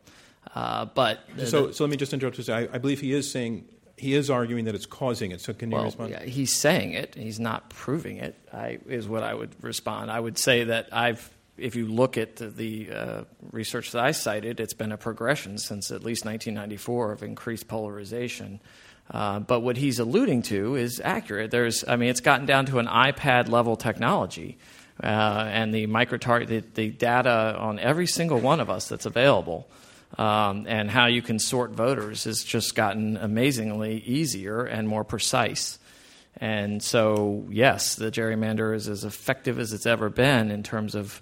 S4: Uh, but
S1: so,
S4: the,
S1: so let me just interrupt you. Say, I, I believe he is saying he is arguing that it's causing it. So can you
S4: well,
S1: respond?
S4: Yeah, he's saying it. He's not proving it. I, is what I would respond. I would say that I've. If you look at the, the uh, research that I cited, it's been a progression since at least 1994 of increased polarization. Uh, but what he's alluding to is accurate. There's, I mean, it's gotten down to an iPad level technology, uh, and the micro the, the data on every single one of us that's available, um, and how you can sort voters has just gotten amazingly easier and more precise. And so, yes, the gerrymander is as effective as it's ever been in terms of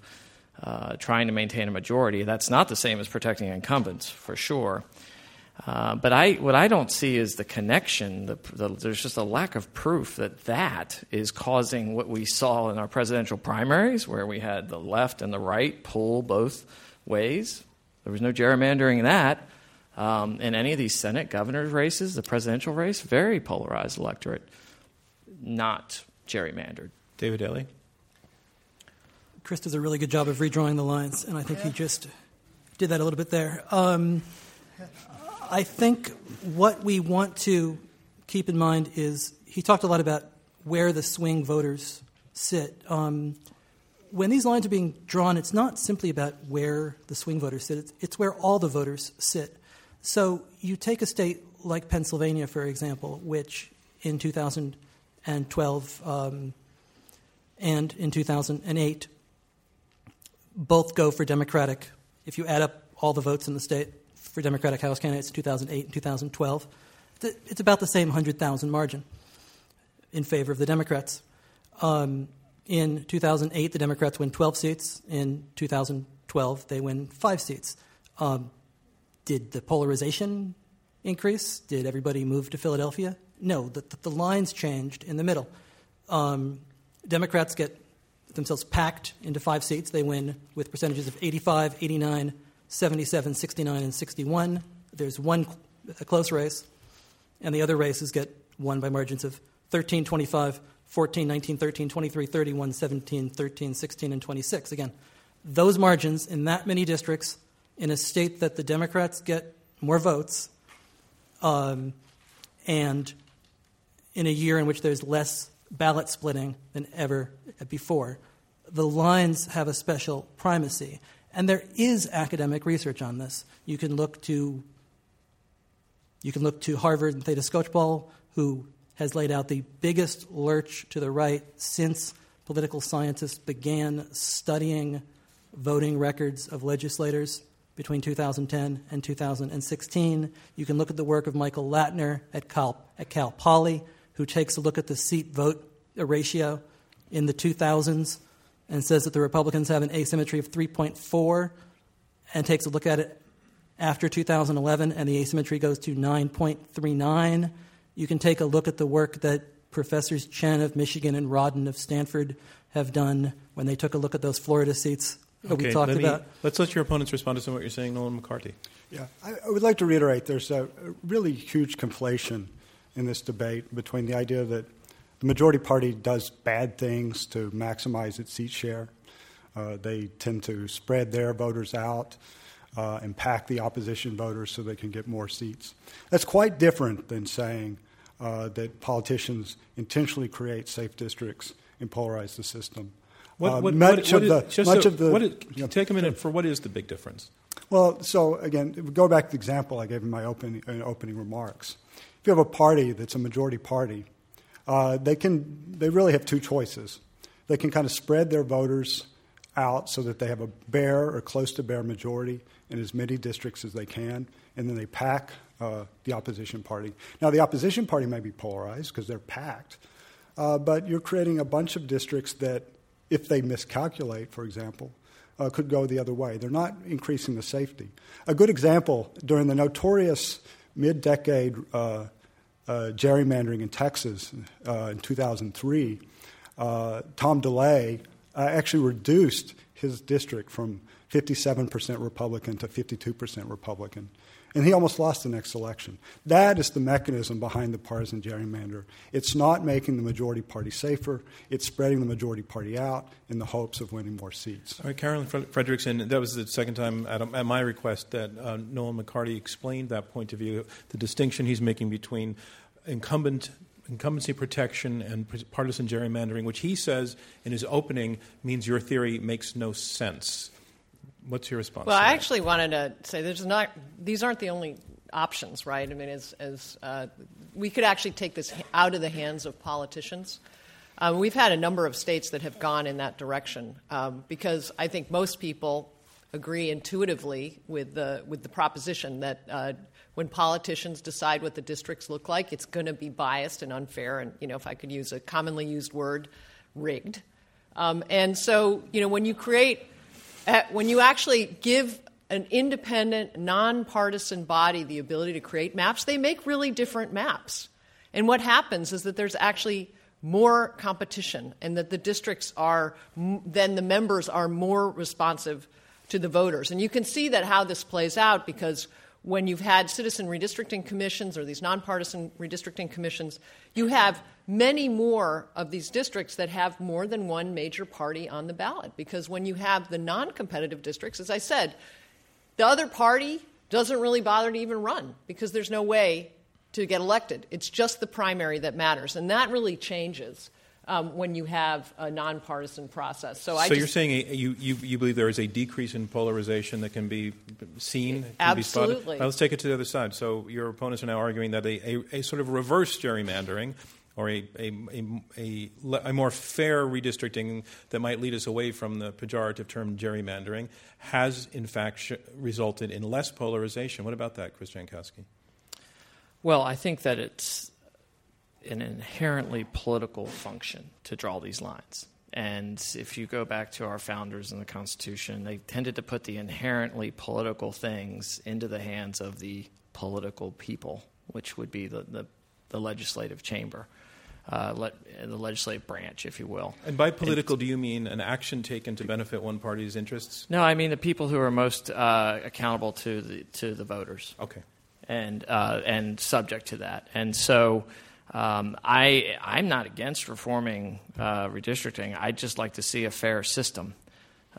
S4: uh, trying to maintain a majority. That's not the same as protecting incumbents, for sure. Uh, but I, what I don't see is the connection. The, the, there's just a lack of proof that that is causing what we saw in our presidential primaries, where we had the left and the right pull both ways. There was no gerrymandering in that. Um, in any of these Senate governor's races, the presidential race, very polarized electorate, not gerrymandered.
S1: David Daley?
S2: Chris does a really good job of redrawing the lines, and I think he just did that a little bit there. Um, I think what we want to keep in mind is he talked a lot about where the swing voters sit. Um, when these lines are being drawn, it's not simply about where the swing voters sit, it's, it's where all the voters sit. So you take a state like Pennsylvania, for example, which in 2012 um, and in 2008 both go for Democratic. If you add up all the votes in the state, for Democratic House candidates in 2008 and 2012. It's about the same 100,000 margin in favor of the Democrats. Um, in 2008, the Democrats win 12 seats. In 2012, they win five seats. Um, did the polarization increase? Did everybody move to Philadelphia? No, the, the lines changed in the middle. Um, Democrats get themselves packed into five seats. They win with percentages of 85, 89, 77, 69, and 61. There's one close race, and the other races get won by margins of 13, 25, 14, 19, 13, 23, 31, 17, 13, 16, and 26. Again, those margins in that many districts in a state that the Democrats get more votes um, and in a year in which there's less ballot splitting than ever before, the lines have a special primacy. And there is academic research on this. You can look to you can look to Harvard and Theda Skocpol, who has laid out the biggest lurch to the right since political scientists began studying voting records of legislators between 2010 and 2016. You can look at the work of Michael Latner at Cal, at Cal Poly, who takes a look at the seat vote ratio in the 2000s and says that the Republicans have an asymmetry of 3.4 and takes a look at it after 2011 and the asymmetry goes to 9.39. You can take a look at the work that Professors Chen of Michigan and Rodden of Stanford have done when they took a look at those Florida seats that
S1: okay,
S2: we talked
S1: let me,
S2: about.
S1: Let's let your opponents respond to some of what you're saying, Nolan McCarty.
S5: Yeah, I, I would like to reiterate there's a, a really huge conflation in this debate between the idea that the majority party does bad things to maximize its seat share. Uh, they tend to spread their voters out uh, and pack the opposition voters so they can get more seats. That's quite different than saying uh, that politicians intentionally create safe districts and polarize the system.
S1: What,
S5: Uh, much
S1: what,
S5: of the
S1: is,
S5: much
S1: so,
S5: of the
S1: what is,
S5: yeah.
S1: take a minute for what is the big difference?
S5: Well, so again, go back to the example I gave in my opening, uh, opening remarks. If you have a party that's a majority party, uh, they can they really have two choices. They can kind of spread their voters out so that they have a bare or close to bare majority in as many districts as they can, and then they pack uh, the opposition party. Now, the opposition party may be polarized because they're packed, uh, but you're creating a bunch of districts that, if they miscalculate, for example, uh, could go the other way. They're not increasing the safety. A good example during the notorious mid decade uh, uh, gerrymandering in Texas uh, in 2003, Tom DeLay actually reduced his district from 57% Republican to 52% Republican. And he almost lost the next election. That is the mechanism behind the partisan gerrymander. It's not making the majority party safer, it's spreading the majority party out in the hopes of winning more seats.
S1: All right, Carolyn Fredrickson, that was the second time at, at my request that uh, Nolan McCarty explained that point of view, the distinction he's making between incumbent incumbency protection and partisan gerrymandering, which he says in his opening means your theory makes no sense. What's your response?
S3: Well, I actually wanted to say there's not; these aren't the only options, right? I mean, as, as uh, we could actually take this out of the hands of politicians. Um, we've had a number of states that have gone in that direction um, because I think most people agree intuitively with the with the proposition that uh, when politicians decide what the districts look like, it's going to be biased and unfair, and you know, if I could use a commonly used word, rigged. Um, and so, you know, when you create when you actually give an independent, nonpartisan body the ability to create maps, they make really different maps. And what happens is that there's actually more competition, and that the districts are, then the members are more responsive to the voters. And you can see that how this plays out because when you've had citizen redistricting commissions or these nonpartisan redistricting commissions, you have many more of these districts that have more than one major party on the ballot. Because when you have the non competitive districts, as I said, the other party doesn't really bother to even run because there's no way to get elected. It's just the primary that matters. And that really changes um, when you have a nonpartisan process.
S1: So,
S3: so
S1: you're saying a, you, you, you, believe there is a decrease in polarization that can be seen? Can
S3: Absolutely.
S1: Be let's take it to the other side. So your opponents are now arguing that a, a, a sort of reverse gerrymandering or a, a, a, a, more fair redistricting that might lead us away from the pejorative term gerrymandering has, in fact, sh- resulted in less polarization. What about that, Chris Jankowski?
S4: Well, I think that it's an inherently political function to draw these lines. And if you go back to our founders and the Constitution, they tended to put the inherently political things into the hands of the political people, which would be the, the, the legislative chamber. Uh, le- the legislative branch, if you will.
S1: And by political, and, do you mean an action taken to benefit one party's interests?
S4: No, I mean the people who are most uh, accountable to the to the voters.
S1: Okay.
S4: And uh, and subject to that, and so um, I, I'm not against reforming uh, redistricting. I'd just like to see a fair system.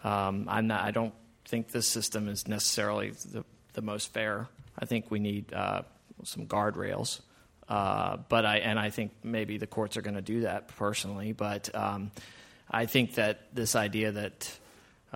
S4: Um, I'm not, I don't think this system is necessarily the, the most fair. I think we need uh, some guardrails. Uh, but I, and I think maybe the courts are going to do that personally. But um, I think that this idea that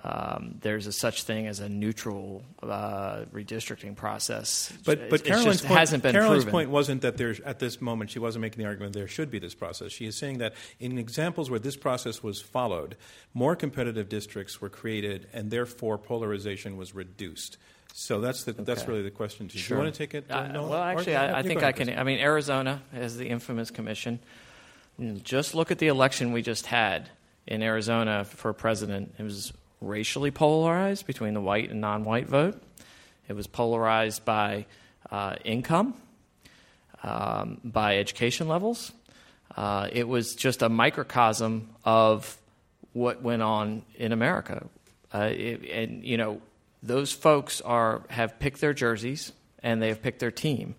S4: um, there's a such thing as a neutral uh, redistricting process.
S1: But but Carolyn's, point,
S4: hasn't been
S1: Carolyn's
S4: proven.
S1: point wasn't that there at this moment she wasn't making the argument there should be this process. She is saying that in examples where this process was followed, more competitive districts were created and therefore polarization was reduced. So that's the, okay. that's really the question. Do you,
S4: sure.
S1: you want to take it?
S4: Uh, no? Well, actually, I, I think I can. I mean, Arizona has the infamous commission. Just look at the election we just had in Arizona for president. It was racially polarized between the white and non white vote. It was polarized by uh, income, um, by education levels. Uh, it was just a microcosm of what went on in America. Uh, it, and, you know, those folks are, have picked their jerseys and they have picked their team.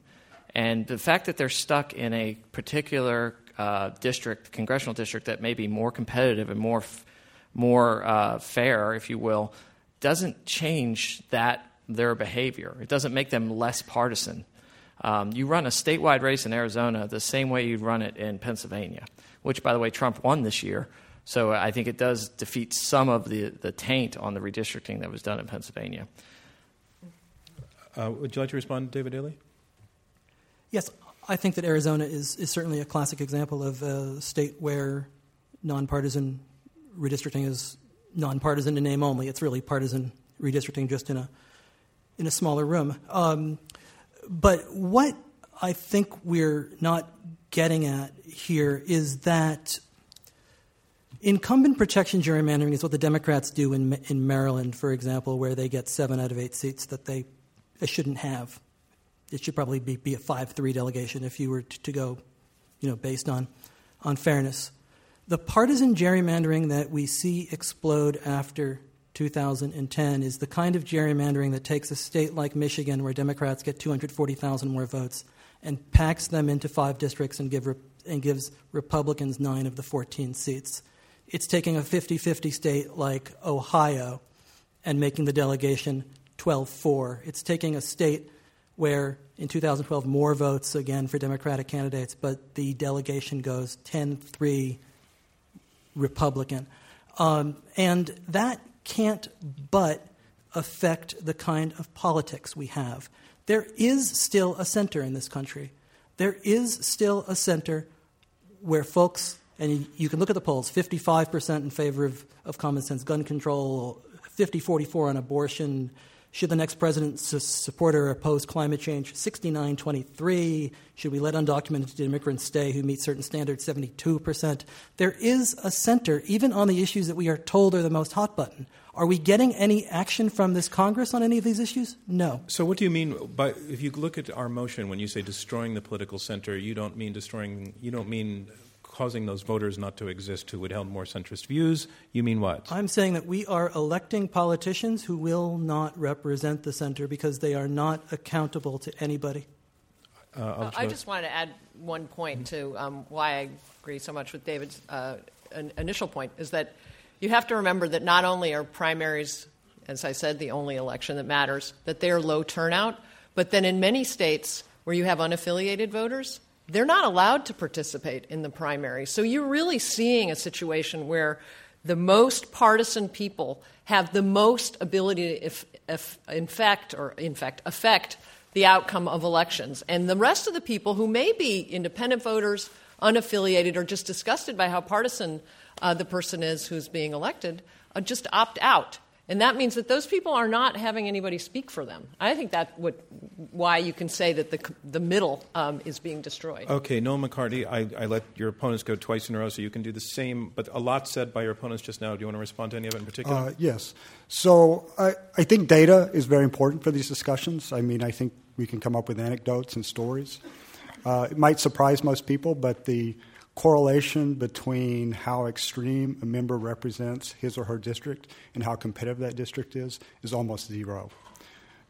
S4: And the fact that they're stuck in a particular uh, district, congressional district, that may be more competitive and more f- more uh, fair, if you will, doesn't change that their behavior. It doesn't make them less partisan. Um, you run a statewide race in Arizona the same way you'd run it in Pennsylvania, which, by the way, Trump won this year. So I think it does defeat some of the, the taint on the redistricting that was done in Pennsylvania.
S1: Uh, would you like to respond, David Daley?
S2: Yes, I think that Arizona is, is certainly a classic example of a state where nonpartisan redistricting is nonpartisan in name only. It's really partisan redistricting, just in a in a smaller room. Um, but what I think we're not getting at here is that incumbent protection gerrymandering is what the Democrats do in, in Maryland, for example, where they get seven out of eight seats that they, shouldn't have. It should probably be, be a 5 3 delegation if you were to, to go you know, based on, on fairness. The partisan gerrymandering that we see explode after 2010 is the kind of gerrymandering that takes a state like Michigan, where Democrats get 240,000 more votes, and packs them into five districts and, give, and gives Republicans nine of the 14 seats. It's taking a 50 50 state like Ohio and making the delegation 12 4. It's taking a state where in 2012 more votes again for Democratic candidates, but the delegation goes 10 3 Republican. Um, and that can't but affect the kind of politics we have. There is still a center in this country. There is still a center where folks, and you can look at the polls 55% in favor of, of common sense gun control, 50 44 on abortion, should the next president support or oppose climate change? 69.23. Should we let undocumented immigrants stay who meet certain standards? 72%. There is a center, even on the issues that we are told are the most hot button. Are we getting any action from this Congress on any of these issues? No.
S1: So, what do you mean by if you look at our motion when you say destroying the political center? You don't mean destroying. You don't mean causing those voters not to exist who would hold more centrist views. You mean what?
S2: I'm saying that we are electing politicians who will not represent the center because they are not accountable to anybody.
S3: Uh, I just wanted to add one point to um, why I agree so much with David's uh, initial point is that you have to remember that not only are primaries, as I said, the only election that matters, that they're low turnout, but then in many states where you have unaffiliated voters, they're not allowed to participate in the primary. So you're really seeing a situation where the most partisan people have the most ability to if, if infect or in fact affect the outcome of elections. And the rest of the people who may be independent voters, unaffiliated, or just disgusted by how partisan uh, the person is who's being elected, uh, just opt out. And that means that those people are not having anybody speak for them. I think that's why you can say that the, the middle um, is being destroyed.
S1: Okay, Noel McCarty, I, I, let your opponents go twice in a row, so you can do the same. But a lot said by your opponents just now. Do you want to respond to any of it in particular? Uh,
S5: yes. So I, I think data is very important for these discussions. I mean, I think we can come up with anecdotes and stories. Uh, it might surprise most people, but the correlation between how extreme a member represents his or her district and how competitive that district is is almost zero.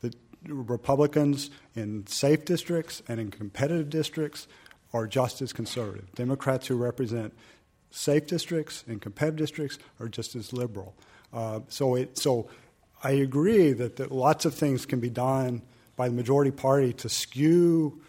S5: The Republicans in safe districts and in competitive districts are just as conservative. Democrats who represent safe districts and competitive districts are just as liberal. Uh, so, it, so I agree that, that lots of things can be done by the majority party to skew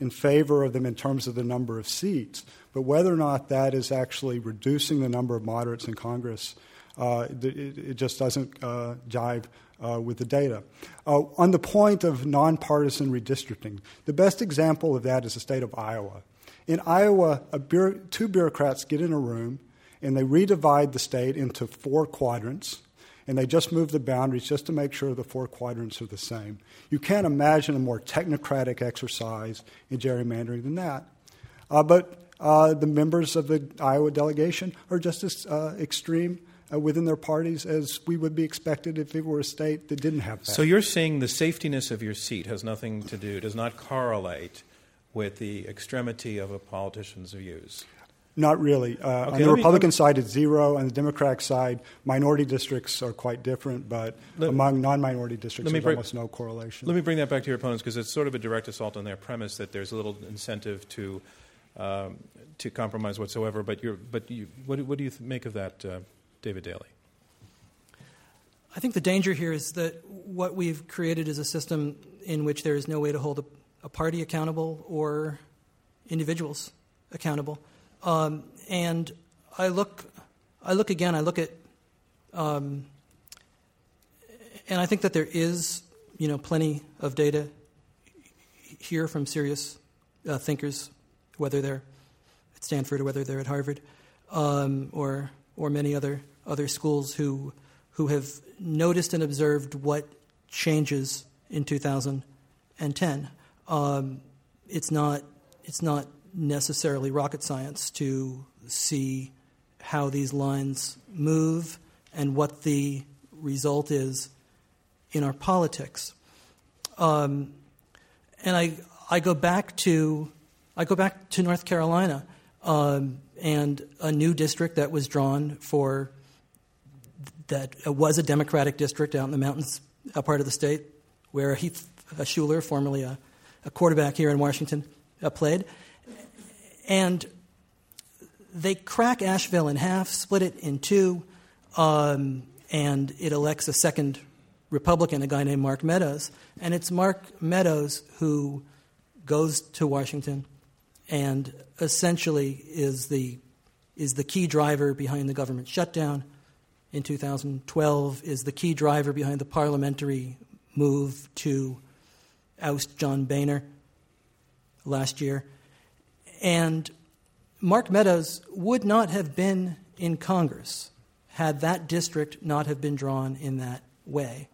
S5: in favor of them in terms of the number of seats. But whether or not that is actually reducing the number of moderates in Congress, uh, it, it, just doesn't uh, jive uh, with the data. Uh, on the point of nonpartisan redistricting, the best example of that is the state of Iowa. In Iowa, bureau- two bureaucrats get in a room and they redivide the state into four quadrants and they just move the boundaries just to make sure the four quadrants are the same. You can't imagine a more technocratic exercise in gerrymandering than that. Uh, but uh, the members of the Iowa delegation are just as uh, extreme uh, within their parties as we would be expected if it were a state that didn't have that.
S1: So you're saying the safetiness of your seat has nothing to do, does not correlate with the extremity of a politician's views?
S5: Not really. Uh, okay, on the Republican me, side, it's zero. On the Democratic side, minority districts are quite different, but let, among non-minority districts, there's bring, almost no correlation.
S1: Let me bring that back to your opponents because it's sort of a direct assault on their premise that there's a little incentive to um, to compromise whatsoever. But, but you, what, what, do you make of that, uh, David Daley?
S2: I think the danger here is that what we've created is a system in which there is no way to hold a, a party accountable or individuals accountable. Um, and I look, I look again. I look at, um, and I think that there is, you know, plenty of data here from serious uh, thinkers whether they're Stanford or whether they're at Harvard, um, or or many other other schools who who have noticed and observed what changes in 2010 Um, it's not it's not necessarily rocket science to see how these lines move and what the result is in our politics. Um, and I I go back to I go back to North Carolina um, and a new district that was drawn for that was a Democratic district out in the mountains, a part of the state where Heath Shuler, formerly a, a quarterback here in Washington, uh, played. And they crack Asheville in half, split it in two, um, and it elects a second Republican, a guy named Mark Meadows. And it's Mark Meadows who goes to Washington and essentially is the, is the key driver behind the government shutdown in 2012, is the key driver behind the parliamentary move to oust John Boehner last year. And Mark Meadows would not have been in Congress had that district not have been drawn in that way.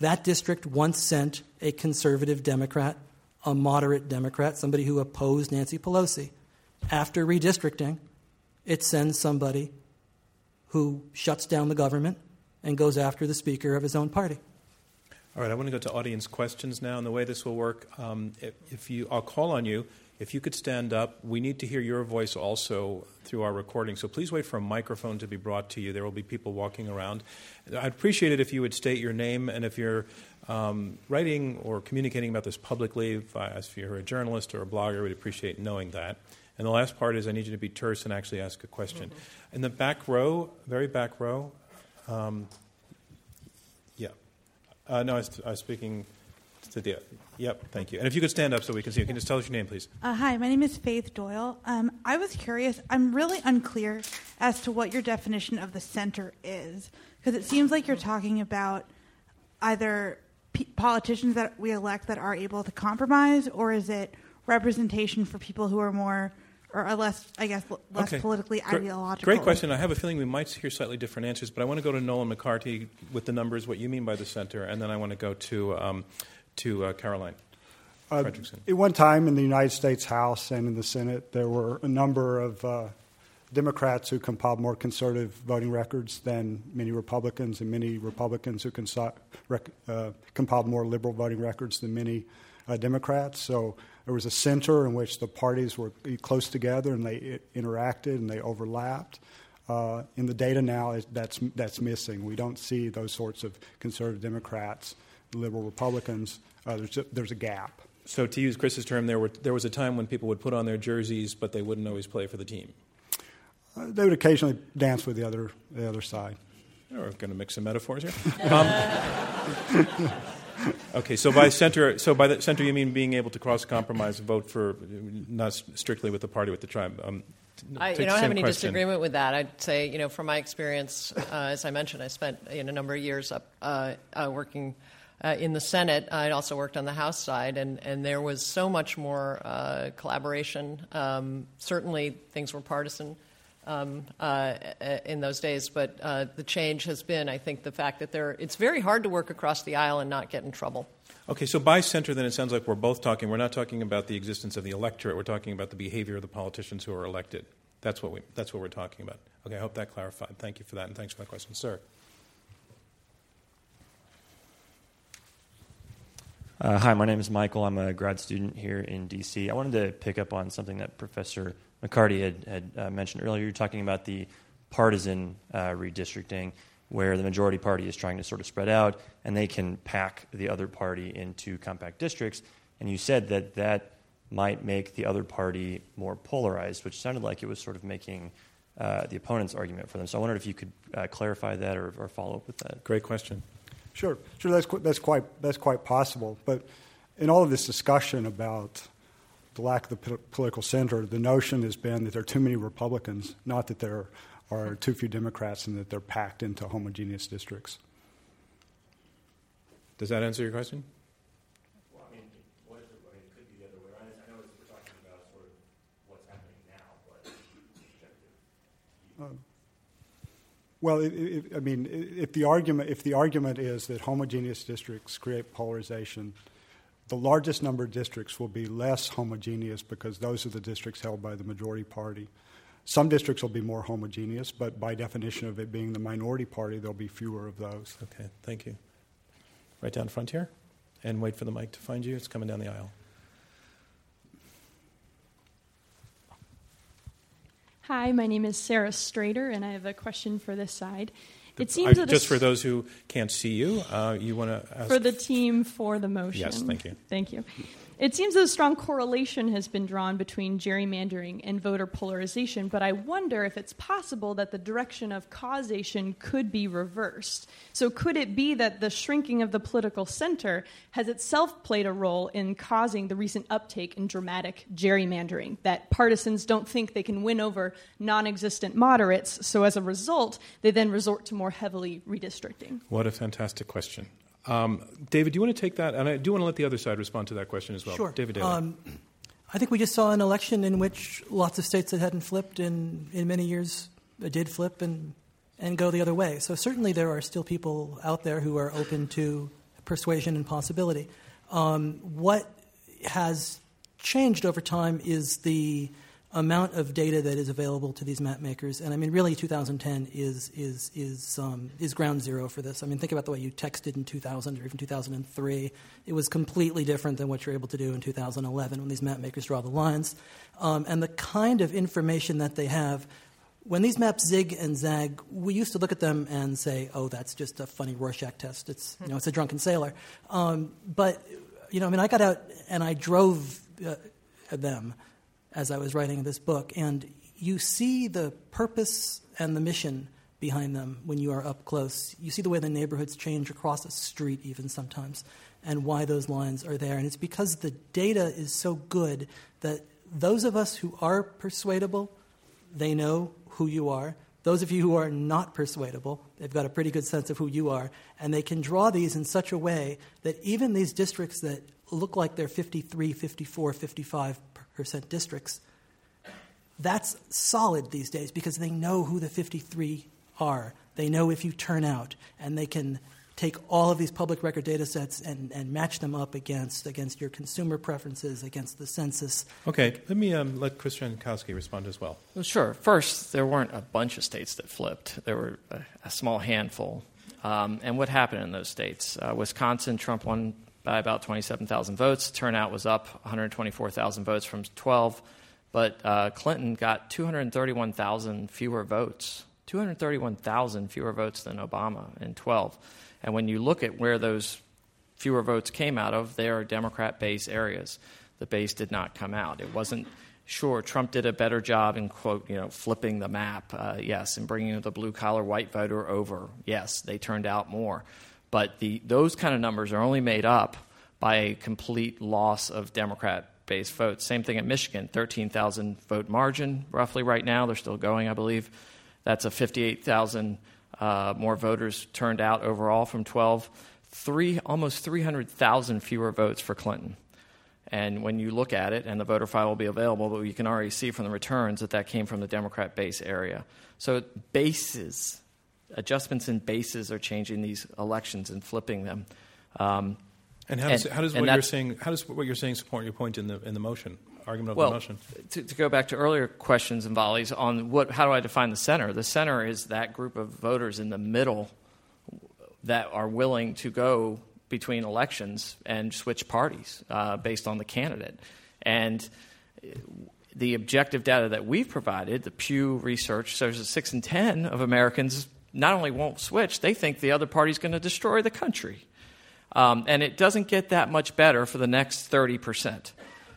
S2: That district once sent a conservative Democrat, a moderate Democrat, somebody who opposed Nancy Pelosi. After redistricting, it sends somebody who shuts down the government and goes after the Speaker of his own party.
S1: All right, I want to go to audience questions now, and the way this will work, um, if, if, you, I'll call on you. If you could stand up, we need to hear your voice also through our recording. So please wait for a microphone to be brought to you. There will be people walking around. I'd appreciate it if you would state your name, and if you're um, writing or communicating about this publicly, if, if you're a journalist or a blogger, we'd appreciate knowing that. And the last part is I need you to be terse and actually ask a question. Mm-hmm. In the back row, very back row, um, yeah. uh, no, I was, I was, speaking to the. Yep, thank you. And if you could stand up so we can see you, can you just tell us your name, please?
S6: Uh, hi, my name is Faith Doyle. Um, I was curious. I'm really unclear as to what your definition of the center is, because it seems like you're talking about either p- politicians that we elect that are able to compromise, or is it representation for people who are more or are less, I guess, less okay. politically Gr- ideological?
S1: Great question. I have a feeling we might hear slightly different answers, but I want to go to Nolan McCarty with the numbers, what you mean by the center, and then I want to go to um, to uh, Caroline. Uh,
S5: at one time in the United States House and in the Senate, there were a number of uh, Democrats who compiled more conservative voting records than many Republicans, and many Republicans who rec- uh, compiled more liberal voting records than many uh, Democrats. So there was a center in which the parties were close together and they interacted and they overlapped. Uh, in the data now, that's, that's missing. We don't see those sorts of conservative Democrats, liberal Republicans. Uh, there's, a, there's a gap.
S1: So, to use Chris's term, there, were, there was a time when people would put on their jerseys, but they wouldn't always play for the team.
S5: Uh, they would occasionally dance with the other, the other side.
S1: Oh, we're going to mix some metaphors here. Um, okay, so by center, so by the center, you mean being able to cross compromise, vote for not strictly with the party, with the tribe. Um,
S3: I don't have any question. disagreement with that. I'd say, you know, from my experience, uh, as I mentioned, I spent in a number of years up uh, uh, working. Uh, in the Senate, I also worked on the House side, and, and there was so much more uh, collaboration. Um, certainly, things were partisan um, uh, in those days. But uh, the change has been, I think, the fact that there, it's very hard to work across the aisle and not get in trouble.
S1: Okay, so by center, then it sounds like we're both talking. We're not talking about the existence of the electorate. We're talking about the behavior of the politicians who are elected. That's what we. That's what we're talking about. Okay, I hope that clarified. Thank you for that, and thanks for that question, sir.
S7: Uh, hi, my name is Michael. I'm a grad student here in DC. I wanted to pick up on something that Professor McCarty had, had uh, mentioned earlier. You're talking about the partisan uh, redistricting, where the majority party is trying to sort of spread out, and they can pack the other party into compact districts. And you said that that might make the other party more polarized, which sounded like it was sort of making uh, the opponent's argument for them. So I wondered if you could uh, clarify that or, or, follow up with that.
S1: Great question.
S5: Sure, sure. That's that's quite that's quite possible. But in all of this discussion about the lack of the political center, the notion has been that there are too many Republicans, not that there are too few Democrats and that they're packed into homogeneous districts.
S1: Does that answer your question?
S7: Well, I mean, what is it, I mean, it could be the other way around. I know we're talking about sort of what's happening now, but uh,
S5: well, it, it, I mean, if the argument if the argument is that homogeneous districts create polarization, the largest number of districts will be less homogeneous because those are the districts held by the majority party. Some districts will be more homogeneous, but by definition of it being the minority party, there'll be fewer of those.
S1: Okay, thank you. Right down front here, and wait for the mic to find you. It's coming down the aisle.
S8: Hi, my name is Sarah Strader, and I have a question for this side. It seems
S1: I, just for those who can't see you, uh, you want to ask
S8: for the team for the motion.
S1: Yes, thank you.
S8: Thank you. It seems that a strong correlation has been drawn between gerrymandering and voter polarization, but I wonder if it's possible that the direction of causation could be reversed. So, could it be that the shrinking of the political center has itself played a role in causing the recent uptake in dramatic gerrymandering? That partisans don't think they can win over non existent moderates, so as a result, they then resort to more heavily redistricting?
S1: What a fantastic question. Um, David, do you want to take that? And I do want to let the other side respond to that question as well.
S2: Sure.
S1: David Daley. Um,
S2: I think we just saw an election in which lots of states that hadn't flipped in, in many years uh, did flip and, and go the other way. So certainly there are still people out there who are open to persuasion and possibility. Um, what has changed over time is the amount of data that is available to these map makers, and I mean, really, 2010 is is is um, is ground zero for this. I mean, think about the way you texted in 2000 or even 2003. It was completely different than what you're able to do in 2011 when these map makers draw the lines, um, and the kind of information that they have. When these maps zig and zag, we used to look at them and say, "Oh, that's just a funny Rorschach test. It's you know, it's a drunken sailor." Um, but you know, I mean, I got out and I drove uh, them as I was writing this book. And you see the purpose and the mission behind them when you are up close. You see the way the neighborhoods change across a street, even sometimes, and why those lines are there. And it's because the data is so good that those of us who are persuadable, they know who you are. Those of you who are not persuadable, they've got a pretty good sense of who you are, and they can draw these in such a way that even these districts that look like they're 53, 54, 55 percent districts, that's solid these days because they know who the 53 are. They know if you turn out, and they can take all of these public record data sets and, and match them up against against your consumer preferences, against the census.
S1: Okay, let me um, let Chris Jankowski respond as well.
S4: well. Sure. First, there weren't a bunch of states that flipped. There were a, a small handful. Um, and what happened in those states? Uh, Wisconsin, Trump won by about 27,000 votes. Turnout was up 124,000 votes from 12, but uh, Clinton got 231,000 fewer votes. 231,000 fewer votes than Obama in 12. And when you look at where those fewer votes came out of, they are Democrat base areas. The base did not come out. It wasn't sure Trump did a better job in quote you know flipping the map. Uh, yes, and bringing the blue collar white voter over. Yes, they turned out more. But the, those kind of numbers are only made up by a complete loss of Democrat based votes. Same thing at Michigan 13,000 vote margin, roughly right now. They're still going, I believe. That's a 58,000 uh, more voters turned out overall from 12. Three, almost 300,000 fewer votes for Clinton. And when you look at it, and the voter file will be available, but you can already see from the returns that that came from the Democrat base area. So bases adjustments in bases are changing these elections and flipping them. Um,
S1: and how does, and, how does what you're saying how does what you're saying support your point in the in the motion argument of
S4: well,
S1: the motion?
S4: To, to go back to earlier questions and volleys on what how do I define the center? The center is that group of voters in the middle that are willing to go between elections and switch parties uh, based on the candidate and the objective data that we've provided, the Pew research, shows that six in ten of Americans not only won't switch, they think the other party's going to destroy the country. Um, and it doesn't get that much better for the next 30%.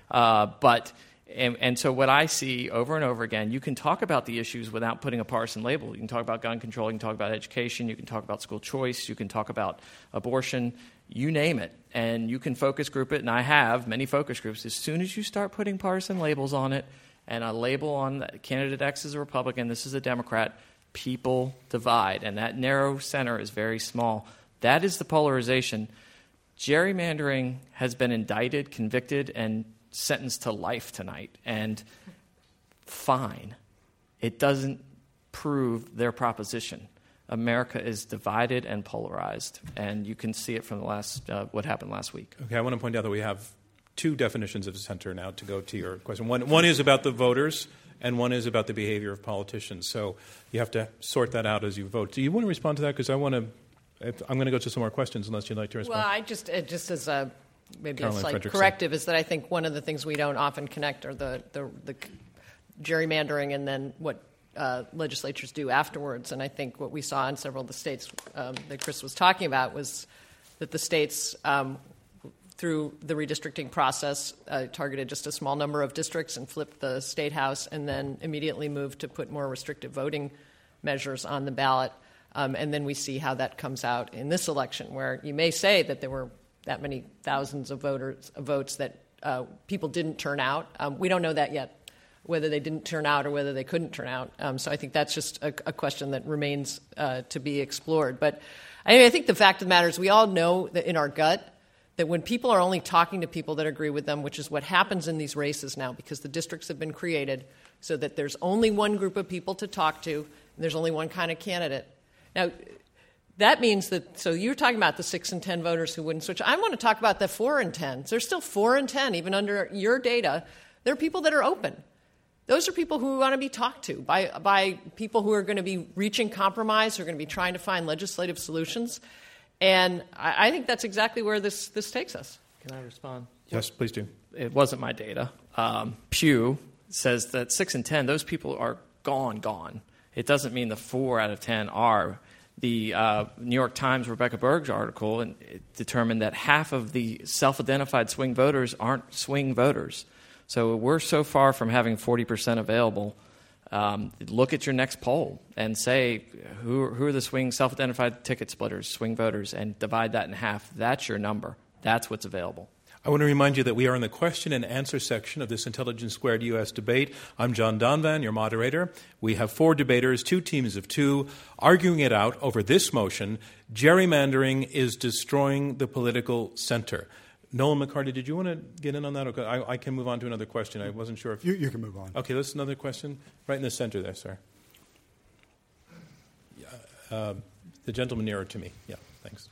S4: Uh, but, and, and, so what I see over and over again, you can talk about the issues without putting a partisan label. You can talk about gun control, you can talk about education, you can talk about school choice, you can talk about abortion, you name it. And you can focus group it, and I have many focus groups. As soon as you start putting partisan labels on it, and a label on candidate X is a Republican, this is a Democrat, people divide, and that narrow center is very small. That is the polarization. Gerrymandering has been indicted, convicted, and sentenced to life tonight, and fine. It doesn't prove their proposition. America is divided and polarized, and you can see it from the last uh, what happened last week.
S1: Okay, I want to point out that we have two definitions of center now to go to your question. One, one is about the voters, and one is about the behavior of politicians. So you have to sort that out as you vote. Do you want to respond to that? Because I want to. I'm going to go to some more questions unless you'd like to respond.
S3: Well, I just uh, just as a maybe
S1: Caroline
S3: a slight corrective is that I think one of the things we don't often connect are the the, the gerrymandering and then what uh, legislatures do afterwards. And I think what we saw in several of the states um, that Chris was talking about was that the states. Um, through the redistricting process, uh, targeted just a small number of districts and flipped the state house, and then immediately moved to put more restrictive voting measures on the ballot. Um, and then we see how that comes out in this election, where you may say that there were that many thousands of voters of votes that uh, people didn't turn out. Um, we don't know that yet, whether they didn't turn out or whether they couldn't turn out. Um, so I think that's just a, a question that remains uh, to be explored. But I, mean, I think the fact of the matter is, we all know that in our gut that when people are only talking to people that agree with them, which is what happens in these races now, because the districts have been created so that there's only one group of people to talk to, and there's only one kind of candidate. Now, that means that, so you're talking about the 6 and 10 voters who wouldn't switch. I want to talk about the 4 and 10. There's still 4 and 10, even under your data. There are people that are open. Those are people who want to be talked to by, by people who are going to be reaching compromise, who are going to be trying to find legislative solutions. And I, I think that's exactly where this, this takes us.
S4: Can I respond?
S1: yes, please do.
S4: It wasn't my data. Um, Pew says that six and ten, those people are gone, gone. It doesn't mean the four out of ten are. The uh, New York Times Rebecca Berg's article and it determined that half of the self-identified swing voters aren't swing voters. So we're so far from having 40% available. Um, look at your next poll and say who, who are the swing self-identified ticket splitters, swing voters, and divide that in half. That's your number. That's what's available.
S1: I want to remind you that we are in the question and answer section of this Intelligence Squared U.S. debate. I'm John Donvan, your moderator. We have four debaters, two teams of two, arguing it out over this motion gerrymandering is destroying the political center. Nolan McCarty, did you want to get in on that? Okay, I, I can move on to another question. I wasn't sure if
S5: You, you can move on.
S1: Okay, let's another question. Right in the center there, sir. Uh, the gentleman nearer to me. Yeah, thanks.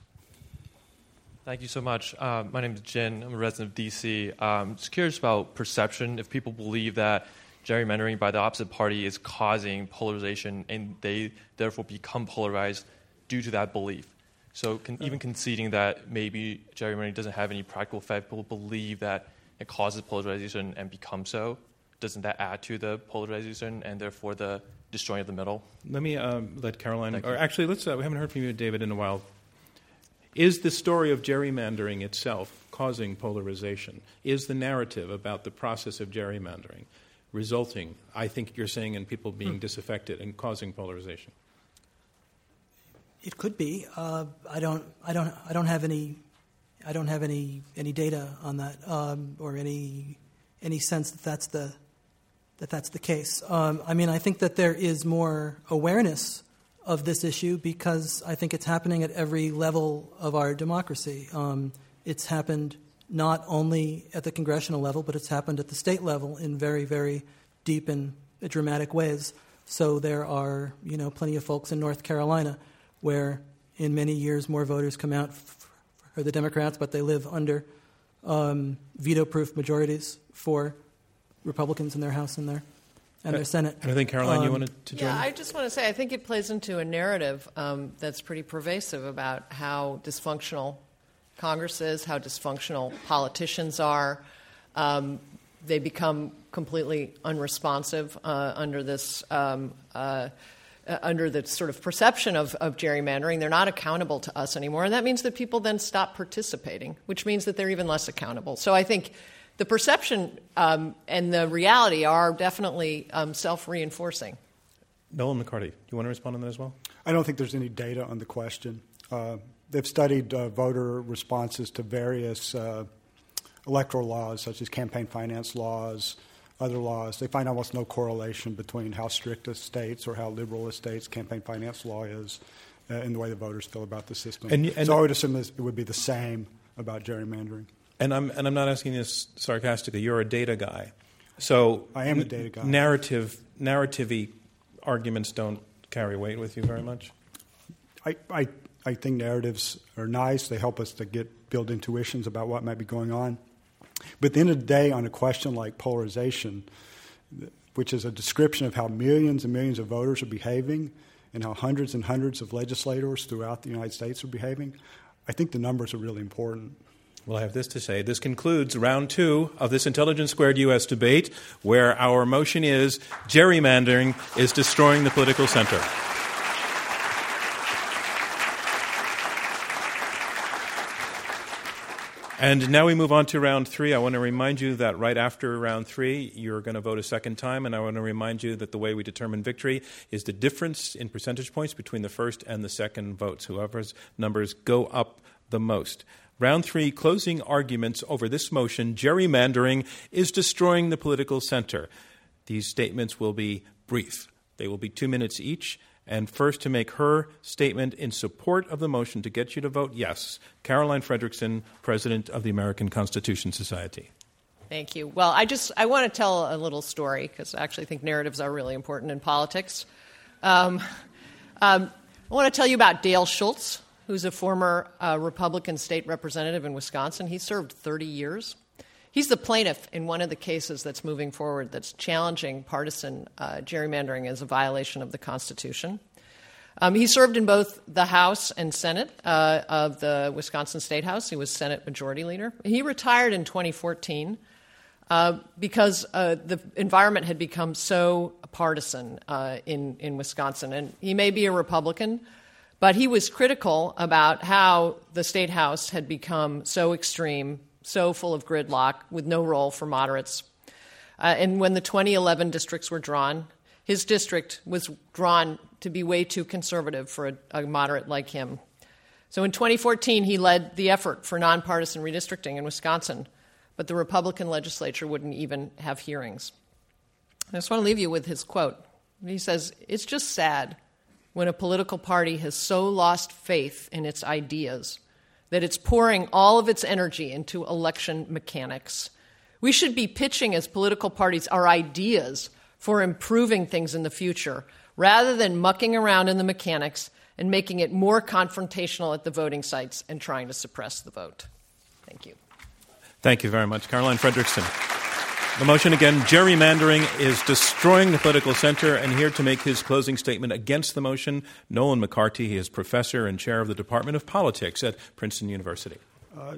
S9: Thank you so much. Uh, my name is Jin. I'm a resident of DC. Um, just curious about perception. If people believe that gerrymandering by the opposite party is causing polarization and they therefore become polarized due to that belief. So, con- even conceding that maybe gerrymandering doesn't have any practical effect, people believe that it causes polarization and becomes so. Doesn't that add to the polarization and therefore the destroying of the middle?
S1: Let me um, let Caroline, or actually, let's. Uh, we haven't heard from you, David, in a while. Is the story of gerrymandering itself causing polarization? Is the narrative about the process of gerrymandering resulting, I think you're saying, in people being disaffected and causing polarization?
S2: It could be. Uh, I don't. I don't. I don't have any. I don't have any any data on that, um, or any any sense that that's the that that's the case. Um, I mean, I think that there is more awareness of this issue because I think it's happening at every level of our democracy. Um, it's happened not only at the congressional level, but it's happened at the state level in very, very deep and dramatic ways. So there are, you know, plenty of folks in North Carolina where, in many years, more voters come out for the Democrats, but they live under um, veto-proof majorities for Republicans in their House and their and their Senate.
S1: And I think, Caroline, you
S2: Um,
S1: wanted to join?
S3: Yeah, I just want to say I think it plays into a narrative um, that's pretty pervasive about how dysfunctional Congress is, how dysfunctional politicians are. Um, they become completely unresponsive uh, under this. Um, uh, uh, under the sort of perception of, of gerrymandering, they're not accountable to us anymore. And that means that people then stop participating, which means that they're even less accountable. So I think the perception um, and the reality are definitely um, self reinforcing.
S1: Nolan McCarty, do you want to respond on that as well?
S5: I don't think there's any data on the question. Uh, they've studied uh, voter responses to various uh, electoral laws, such as campaign finance laws, other laws. They find almost no correlation between how strict a state's or how liberal a state's campaign finance law is uh, in the way the voters feel about the system.
S1: And and-
S5: so I would assume this, it would be the same about gerrymandering.
S1: And I'm, and I'm not asking this sarcastically. You're a data guy. So
S5: I am a data guy.
S1: Narrative, narrative arguments don't carry weight with you very much?
S5: I, I, I think narratives are nice. They help us to get build intuitions about what might be going on. But at the end of the day, on a question like polarization, which is a description of how millions and millions of voters are behaving and how hundreds and hundreds of legislators throughout the United States are behaving, I think the numbers are really important.
S1: Well, I have this to say. This concludes round two of this Intelligence Squared U.S. debate, where our motion is gerrymandering is destroying the political center. And now we move on to round three. I want to remind you that right after round three, you're going to vote a second time. And I want to remind you that the way we determine victory is the difference in percentage points between the first and the second votes. Whoever's numbers go up the most. Round three closing arguments over this motion gerrymandering is destroying the political center. These statements will be brief, they will be two minutes each. And first, to make her statement in support of the motion to get you to vote yes, Caroline Fredrickson, President of the American Constitution Society.
S3: Thank you. Well, I just I want to tell a little story because I actually think narratives are really important in politics. Um, um, I want to tell you about Dale Schultz, who's a former uh, Republican state representative in Wisconsin. He served 30 years. He's the plaintiff in one of the cases that's moving forward that's challenging partisan uh, gerrymandering as a violation of the Constitution. Um, he served in both the House and Senate uh, of the Wisconsin State House. He was Senate Majority Leader. He retired in 2014 uh, because uh, the environment had become so partisan uh, in, in Wisconsin. And he may be a Republican, but he was critical about how the State House had become so extreme so full of gridlock with no role for moderates. Uh, and when the 2011 districts were drawn, his district was drawn to be way too conservative for a, a moderate like him. So in 2014, he led the effort for nonpartisan redistricting in Wisconsin, but the Republican legislature wouldn't even have hearings. I just want to leave you with his quote. He says, It's just sad when a political party has so lost faith in its ideas that it's pouring all of its energy into election mechanics. We should be pitching as political parties our ideas for improving things in the future rather than mucking around in the mechanics and making it more confrontational at the voting sites and trying to suppress the vote. Thank you.
S1: Thank you very much, Caroline Fredrickson. The motion again gerrymandering is destroying the political center. And here to make his closing statement against the motion, Nolan McCarty. He is professor and chair of the Department of Politics at Princeton University. Uh,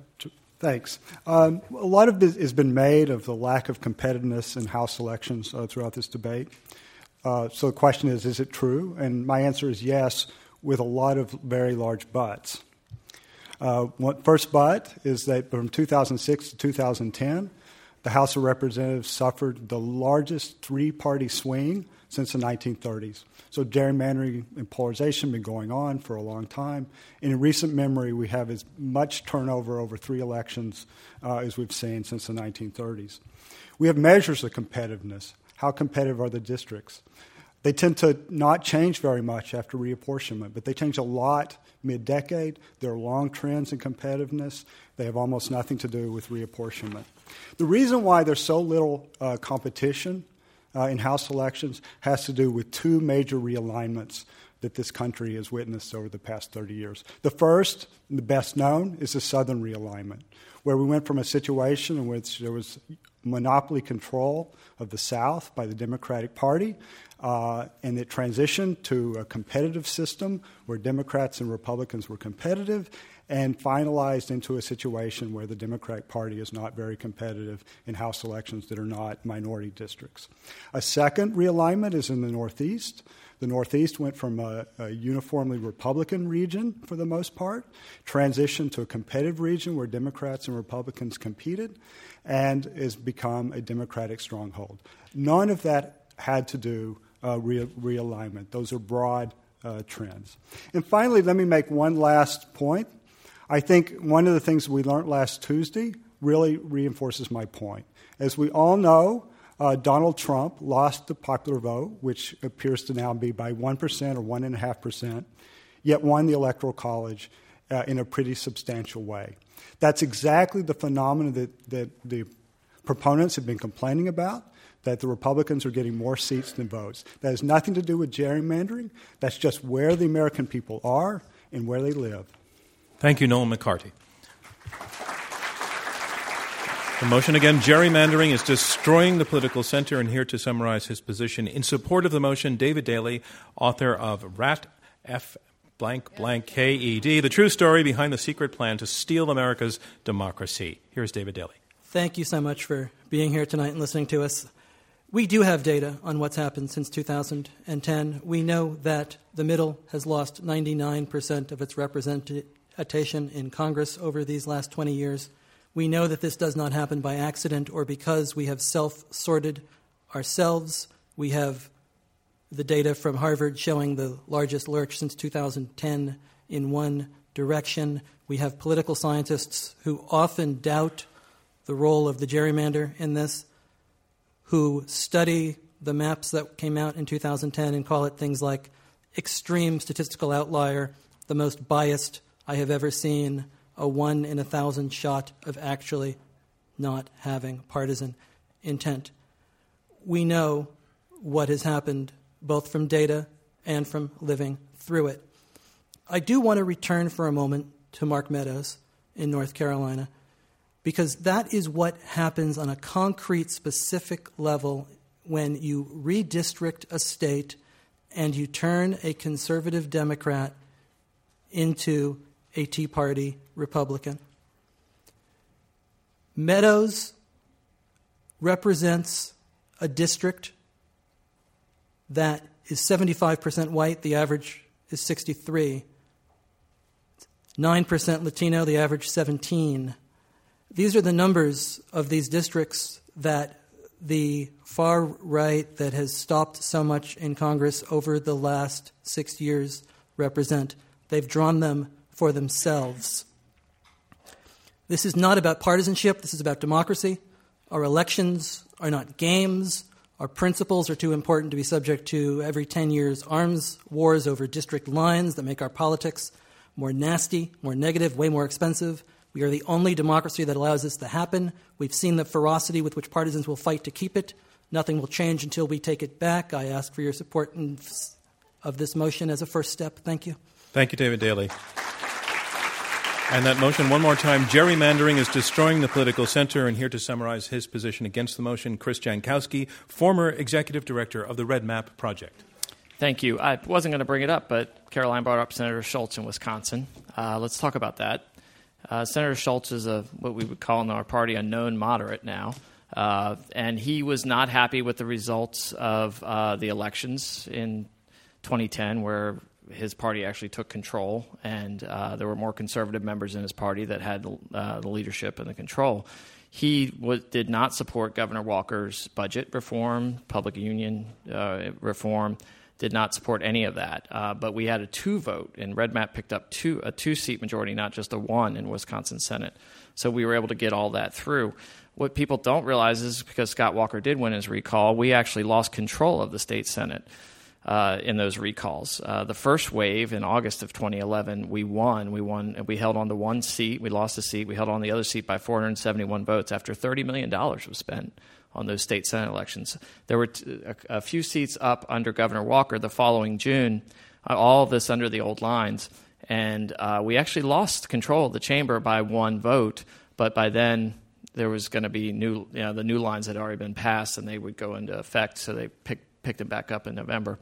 S5: thanks. Um, a lot of this has been made of the lack of competitiveness in House elections uh, throughout this debate. Uh, so the question is is it true? And my answer is yes, with a lot of very large buts. Uh, first but is that from 2006 to 2010, the House of Representatives suffered the largest three party swing since the 1930s. So gerrymandering and polarization have been going on for a long time. And in recent memory, we have as much turnover over three elections uh, as we've seen since the 1930s. We have measures of competitiveness. How competitive are the districts? They tend to not change very much after reapportionment, but they change a lot mid decade. There are long trends in competitiveness. They have almost nothing to do with reapportionment. The reason why there's so little uh, competition uh, in House elections has to do with two major realignments that this country has witnessed over the past 30 years. The first, and the best known, is the Southern realignment, where we went from a situation in which there was monopoly control of the South by the Democratic Party, uh, and it transitioned to a competitive system where Democrats and Republicans were competitive, and finalized into a situation where the Democratic Party is not very competitive in House elections that are not minority districts. A second realignment is in the Northeast. The Northeast went from a, a, uniformly Republican region for the most part, transitioned to a competitive region where Democrats and Republicans competed, and has become a Democratic stronghold. None of that had to do uh, re- realignment. Those are broad uh, trends. And finally, let me make one last point. I think one of the things we learned last Tuesday really reinforces my point. As we all know, uh, Donald Trump lost the popular vote, which appears to now be by 1% or 1.5%, yet won the Electoral College uh, in a pretty substantial way. That's exactly the phenomenon that, that the proponents have been complaining about that the Republicans are getting more seats than votes. That has nothing to do with gerrymandering. That's just where the American people are and where they live.
S1: Thank you, Nolan McCarty. The motion again gerrymandering is destroying the political center, and here to summarize his position in support of the motion, David Daley, author of Rat F blank blank KED, the true story behind the secret plan to steal America's democracy. Here's David Daley.
S2: Thank you so much for being here tonight and listening to us. We do have data on what's happened since 2010. We know that the middle has lost 99% of its representation in Congress over these last 20 years. We know that this does not happen by accident or because we have self sorted ourselves. We have the data from Harvard showing the largest lurch since 2010 in one direction. We have political scientists who often doubt the role of the gerrymander in this, who study the maps that came out in 2010 and call it things like extreme statistical outlier, the most biased I have ever seen, a one in a thousand shot of actually not having partisan intent. We know what has happened both from data and from living through it. I do want to return for a moment to Mark Meadows in North Carolina because that is what happens on a concrete, specific level when you redistrict a state and you turn a conservative Democrat into a Tea Party Republican. Meadows represents a district that is 75% white, the average is 63. 9% Latino, the average 17. These are the numbers of these districts that the far right that has stopped so much in Congress over the last six years represent. They've drawn them for themselves. This is not about partisanship, this is about democracy. Our elections are not games. Our principles are too important to be subject to every 10 years arms wars over district lines that make our politics more nasty, more negative, way more expensive. We are the only democracy that allows this to happen. We've seen the ferocity with which partisans will fight to keep it. Nothing will change until we take it back. I ask for your support of this motion as a first step. Thank you.
S1: Thank you, David Daley. And that motion, one more time gerrymandering is destroying the political center. And here to summarize his position against the motion, Chris Jankowski, former executive director of the REDMAP Project.
S4: Thank you. I wasn't going to bring it up, but Caroline brought up Senator Schultz in Wisconsin. Uh, let's talk about that. Uh, Senator Schultz is a what we would call in our party a known moderate now, uh, and he was not happy with the results of uh, the elections in 2010, where his party actually took control, and uh, there were more conservative members in his party that had uh, the leadership and the control. He did not support Governor Walker's budget reform, public union uh, reform, did not support any of that. Uh, but we had a two vote, and REDMAP picked up two, a two seat majority, not just a one in Wisconsin Senate. So we were able to get all that through. What people don't realize is because Scott Walker did win his recall, we actually lost control of the state Senate uh, in those recalls. Uh, the first wave in August of 2011, we won. We won. We held on to one seat. We lost a seat. We held on the other seat by 471 votes after 30 million dollars was spent on those state senate elections. There were t- a, a, few seats up under Governor Walker the following June. Uh, all of this under the old lines, and uh, we actually lost control of the chamber by one vote. But by then, there was going to be new. You know, the new lines had already been passed, and they would go into effect. So they picked picked it back up in November.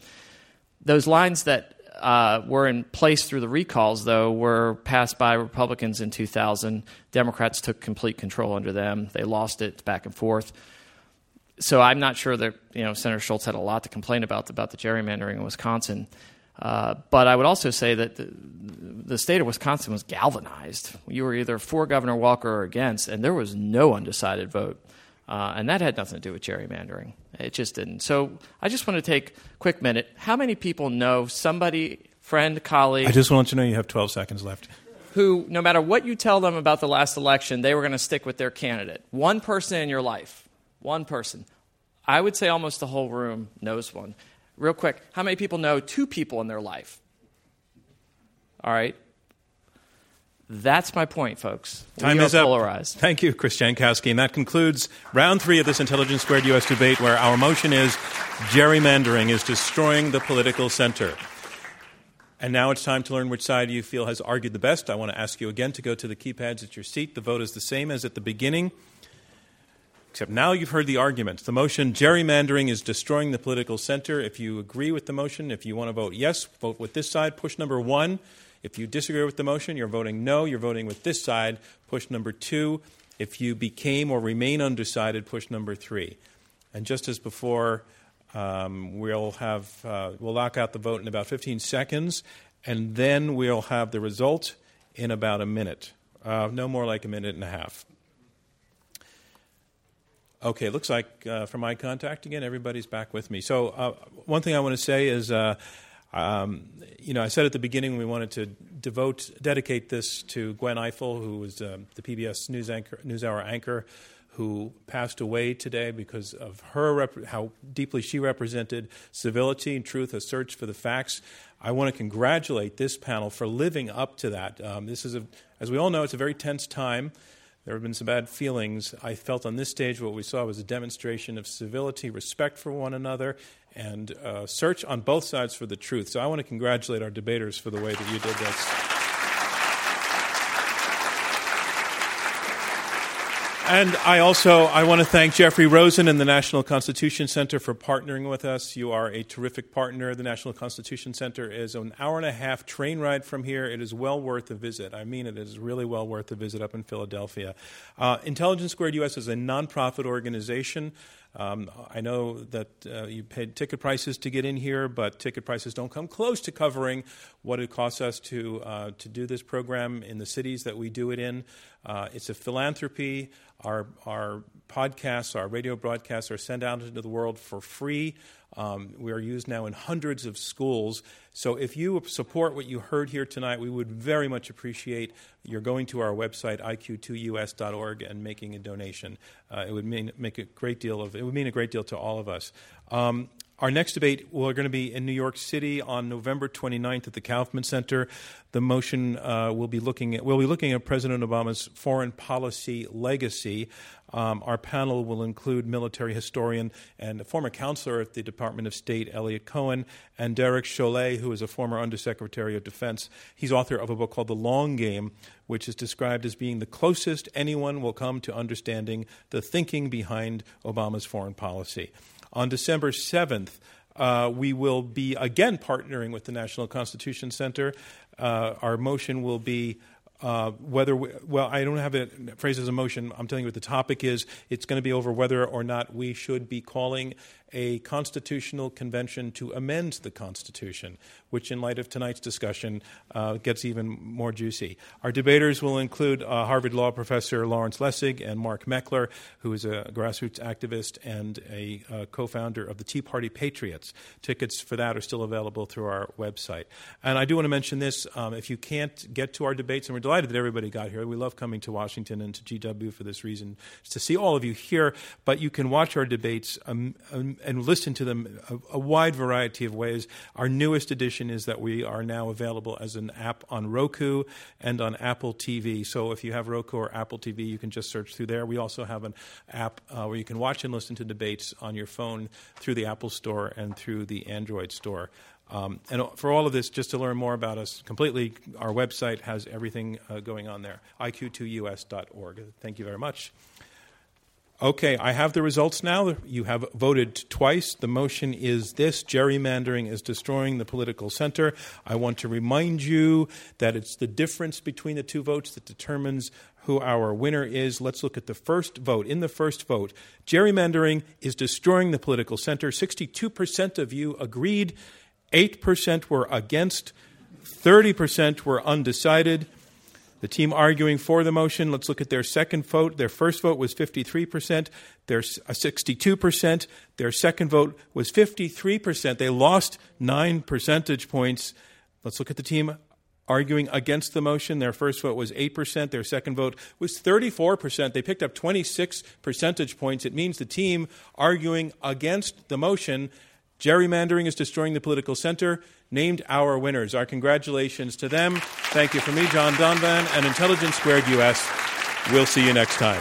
S4: Those lines that uh, were in place through the recalls, though, were passed by Republicans in 2000. Democrats took complete control under them. They lost it back and forth. So I'm not sure that you know Senator Schultz had a lot to complain about about the gerrymandering in Wisconsin. Uh, but I would also say that the, the, state of Wisconsin was galvanized. You were either for Governor Walker or against, and there was no undecided vote. Uh, and that had nothing to do with gerrymandering. It just didn't. So I just want to take a quick minute. How many people know somebody, friend, colleague?
S1: I just want you to know you have 12 seconds left.
S4: Who, no matter what you tell them about the last election, they were going to stick with their candidate. One person in your life. One person. I would say almost the whole room knows one. Real quick, how many people know two people in their life? All right. That's my point, folks.
S1: Time is
S4: up. Polarized.
S1: Thank you, Chris Jankowski. And that concludes round three of this Intelligence Squared U.S. debate, where our motion is gerrymandering is destroying the political center. And now it's time to learn which side you feel has argued the best. I want to ask you again to go to the keypads at your seat. The vote is the same as at the beginning, except now you've heard the arguments. The motion gerrymandering is destroying the political center. If you agree with the motion, if you want to vote yes, vote with this side, push number one. If you disagree with the motion, you're voting no, you're voting with this side, push number two. If you became or remain undecided, push number three. And just as before, um, we'll have uh, we'll lock out the vote in about 15 seconds, and then we'll have the result in about a minute. Uh, no more like a minute and a half. Okay, looks like uh, from eye contact again, everybody's back with me. So uh, one thing I want to say is, uh, um, you know, I said at the beginning we wanted to devote, dedicate this to Gwen Ifill, who was uh, the PBS News anchor, NewsHour anchor who passed away today because of her rep- how deeply she represented civility and truth, a search for the facts. I want to congratulate this panel for living up to that. Um, this is, a, as we all know, it's a very tense time. There have been some bad feelings. I felt on this stage what we saw was a demonstration of civility, respect for one another, and uh, search on both sides for the truth. So I want to congratulate our debaters for the way that you did this. And I also I want to thank Jeffrey Rosen and the National Constitution Center for partnering with us. You are a terrific partner. The National Constitution Center is an hour and a half train ride from here. It is well worth a visit. I mean, it is really well worth a visit up in Philadelphia. Uh, Intelligence Squared US is a nonprofit organization. Um, I know that uh, you paid ticket prices to get in here, but ticket prices don't come close to covering what it costs us to uh, to do this program in the cities that we do it in. Uh, it's a philanthropy. Our our podcasts, our radio broadcasts are sent out into the world for free. Um, we are used now in hundreds of schools. So if you support what you heard here tonight, we would very much appreciate your going to our website, iq2us.org, and making a donation. Uh, it would mean make a great deal of it would mean a great deal to all of us. Um, our next debate, we're going to be in New York City on November 29th at the Kaufman Center. The motion uh, will be looking at we'll be looking at President Obama's foreign policy legacy. Um, our panel will include military historian and former counselor at the Department of State, Eliot Cohen, and Derek Chollet, who is a former Undersecretary of Defense. He's author of a book called The Long Game, which is described as being the closest anyone will come to understanding the thinking behind Obama's foreign policy. On December 7th, uh, we will be again partnering with the National Constitution Center. Uh, our motion will be uh, whether we, well, I don't have it phrased as a motion. I'm telling you what the topic is. It's going to be over whether or not we should be calling a constitutional convention to amend the Constitution, which, in light of tonight's discussion, uh, gets even more juicy. Our debaters will include uh, Harvard Law professor Lawrence Lessig and Mark Meckler, who is a grassroots activist and a uh, co founder of the Tea Party Patriots. Tickets for that are still available through our website. And I do want to mention this um, if you can't get to our debates, and we're delighted that everybody got here, we love coming to Washington and to GW for this reason, to see all of you here, but you can watch our debates. Um, um, and listen to them a, a, wide variety of ways. Our newest addition is that we are now available as an app on Roku and on Apple TV. So if you have Roku or Apple TV, you can just search through there. We also have an app uh, where you can watch and listen to debates on your phone through the Apple Store and through the Android Store. Um, and for all of this, just to learn more about us completely, our website has everything uh, going on there iq2us.org. Thank you very much. Okay, I have the results now. You have voted twice. The motion is this gerrymandering is destroying the political center. I want to remind you that it's the difference between the two votes that determines who our winner is. Let's look at the first vote. In the first vote, gerrymandering is destroying the political center. 62% of you agreed, 8% were against, 30% were undecided. The team arguing for the motion, let's look at their second vote. Their first vote was 53%, their 62%. Their second vote was 53%. They lost nine percentage points. Let's look at the team arguing against the motion. Their first vote was 8%. Their second vote was 34%. They picked up 26 percentage points. It means the team arguing against the motion Gerrymandering is destroying the political center. Named our winners. Our congratulations to them. Thank you from me, John Donvan, and Intelligence Squared US. We'll see you next time.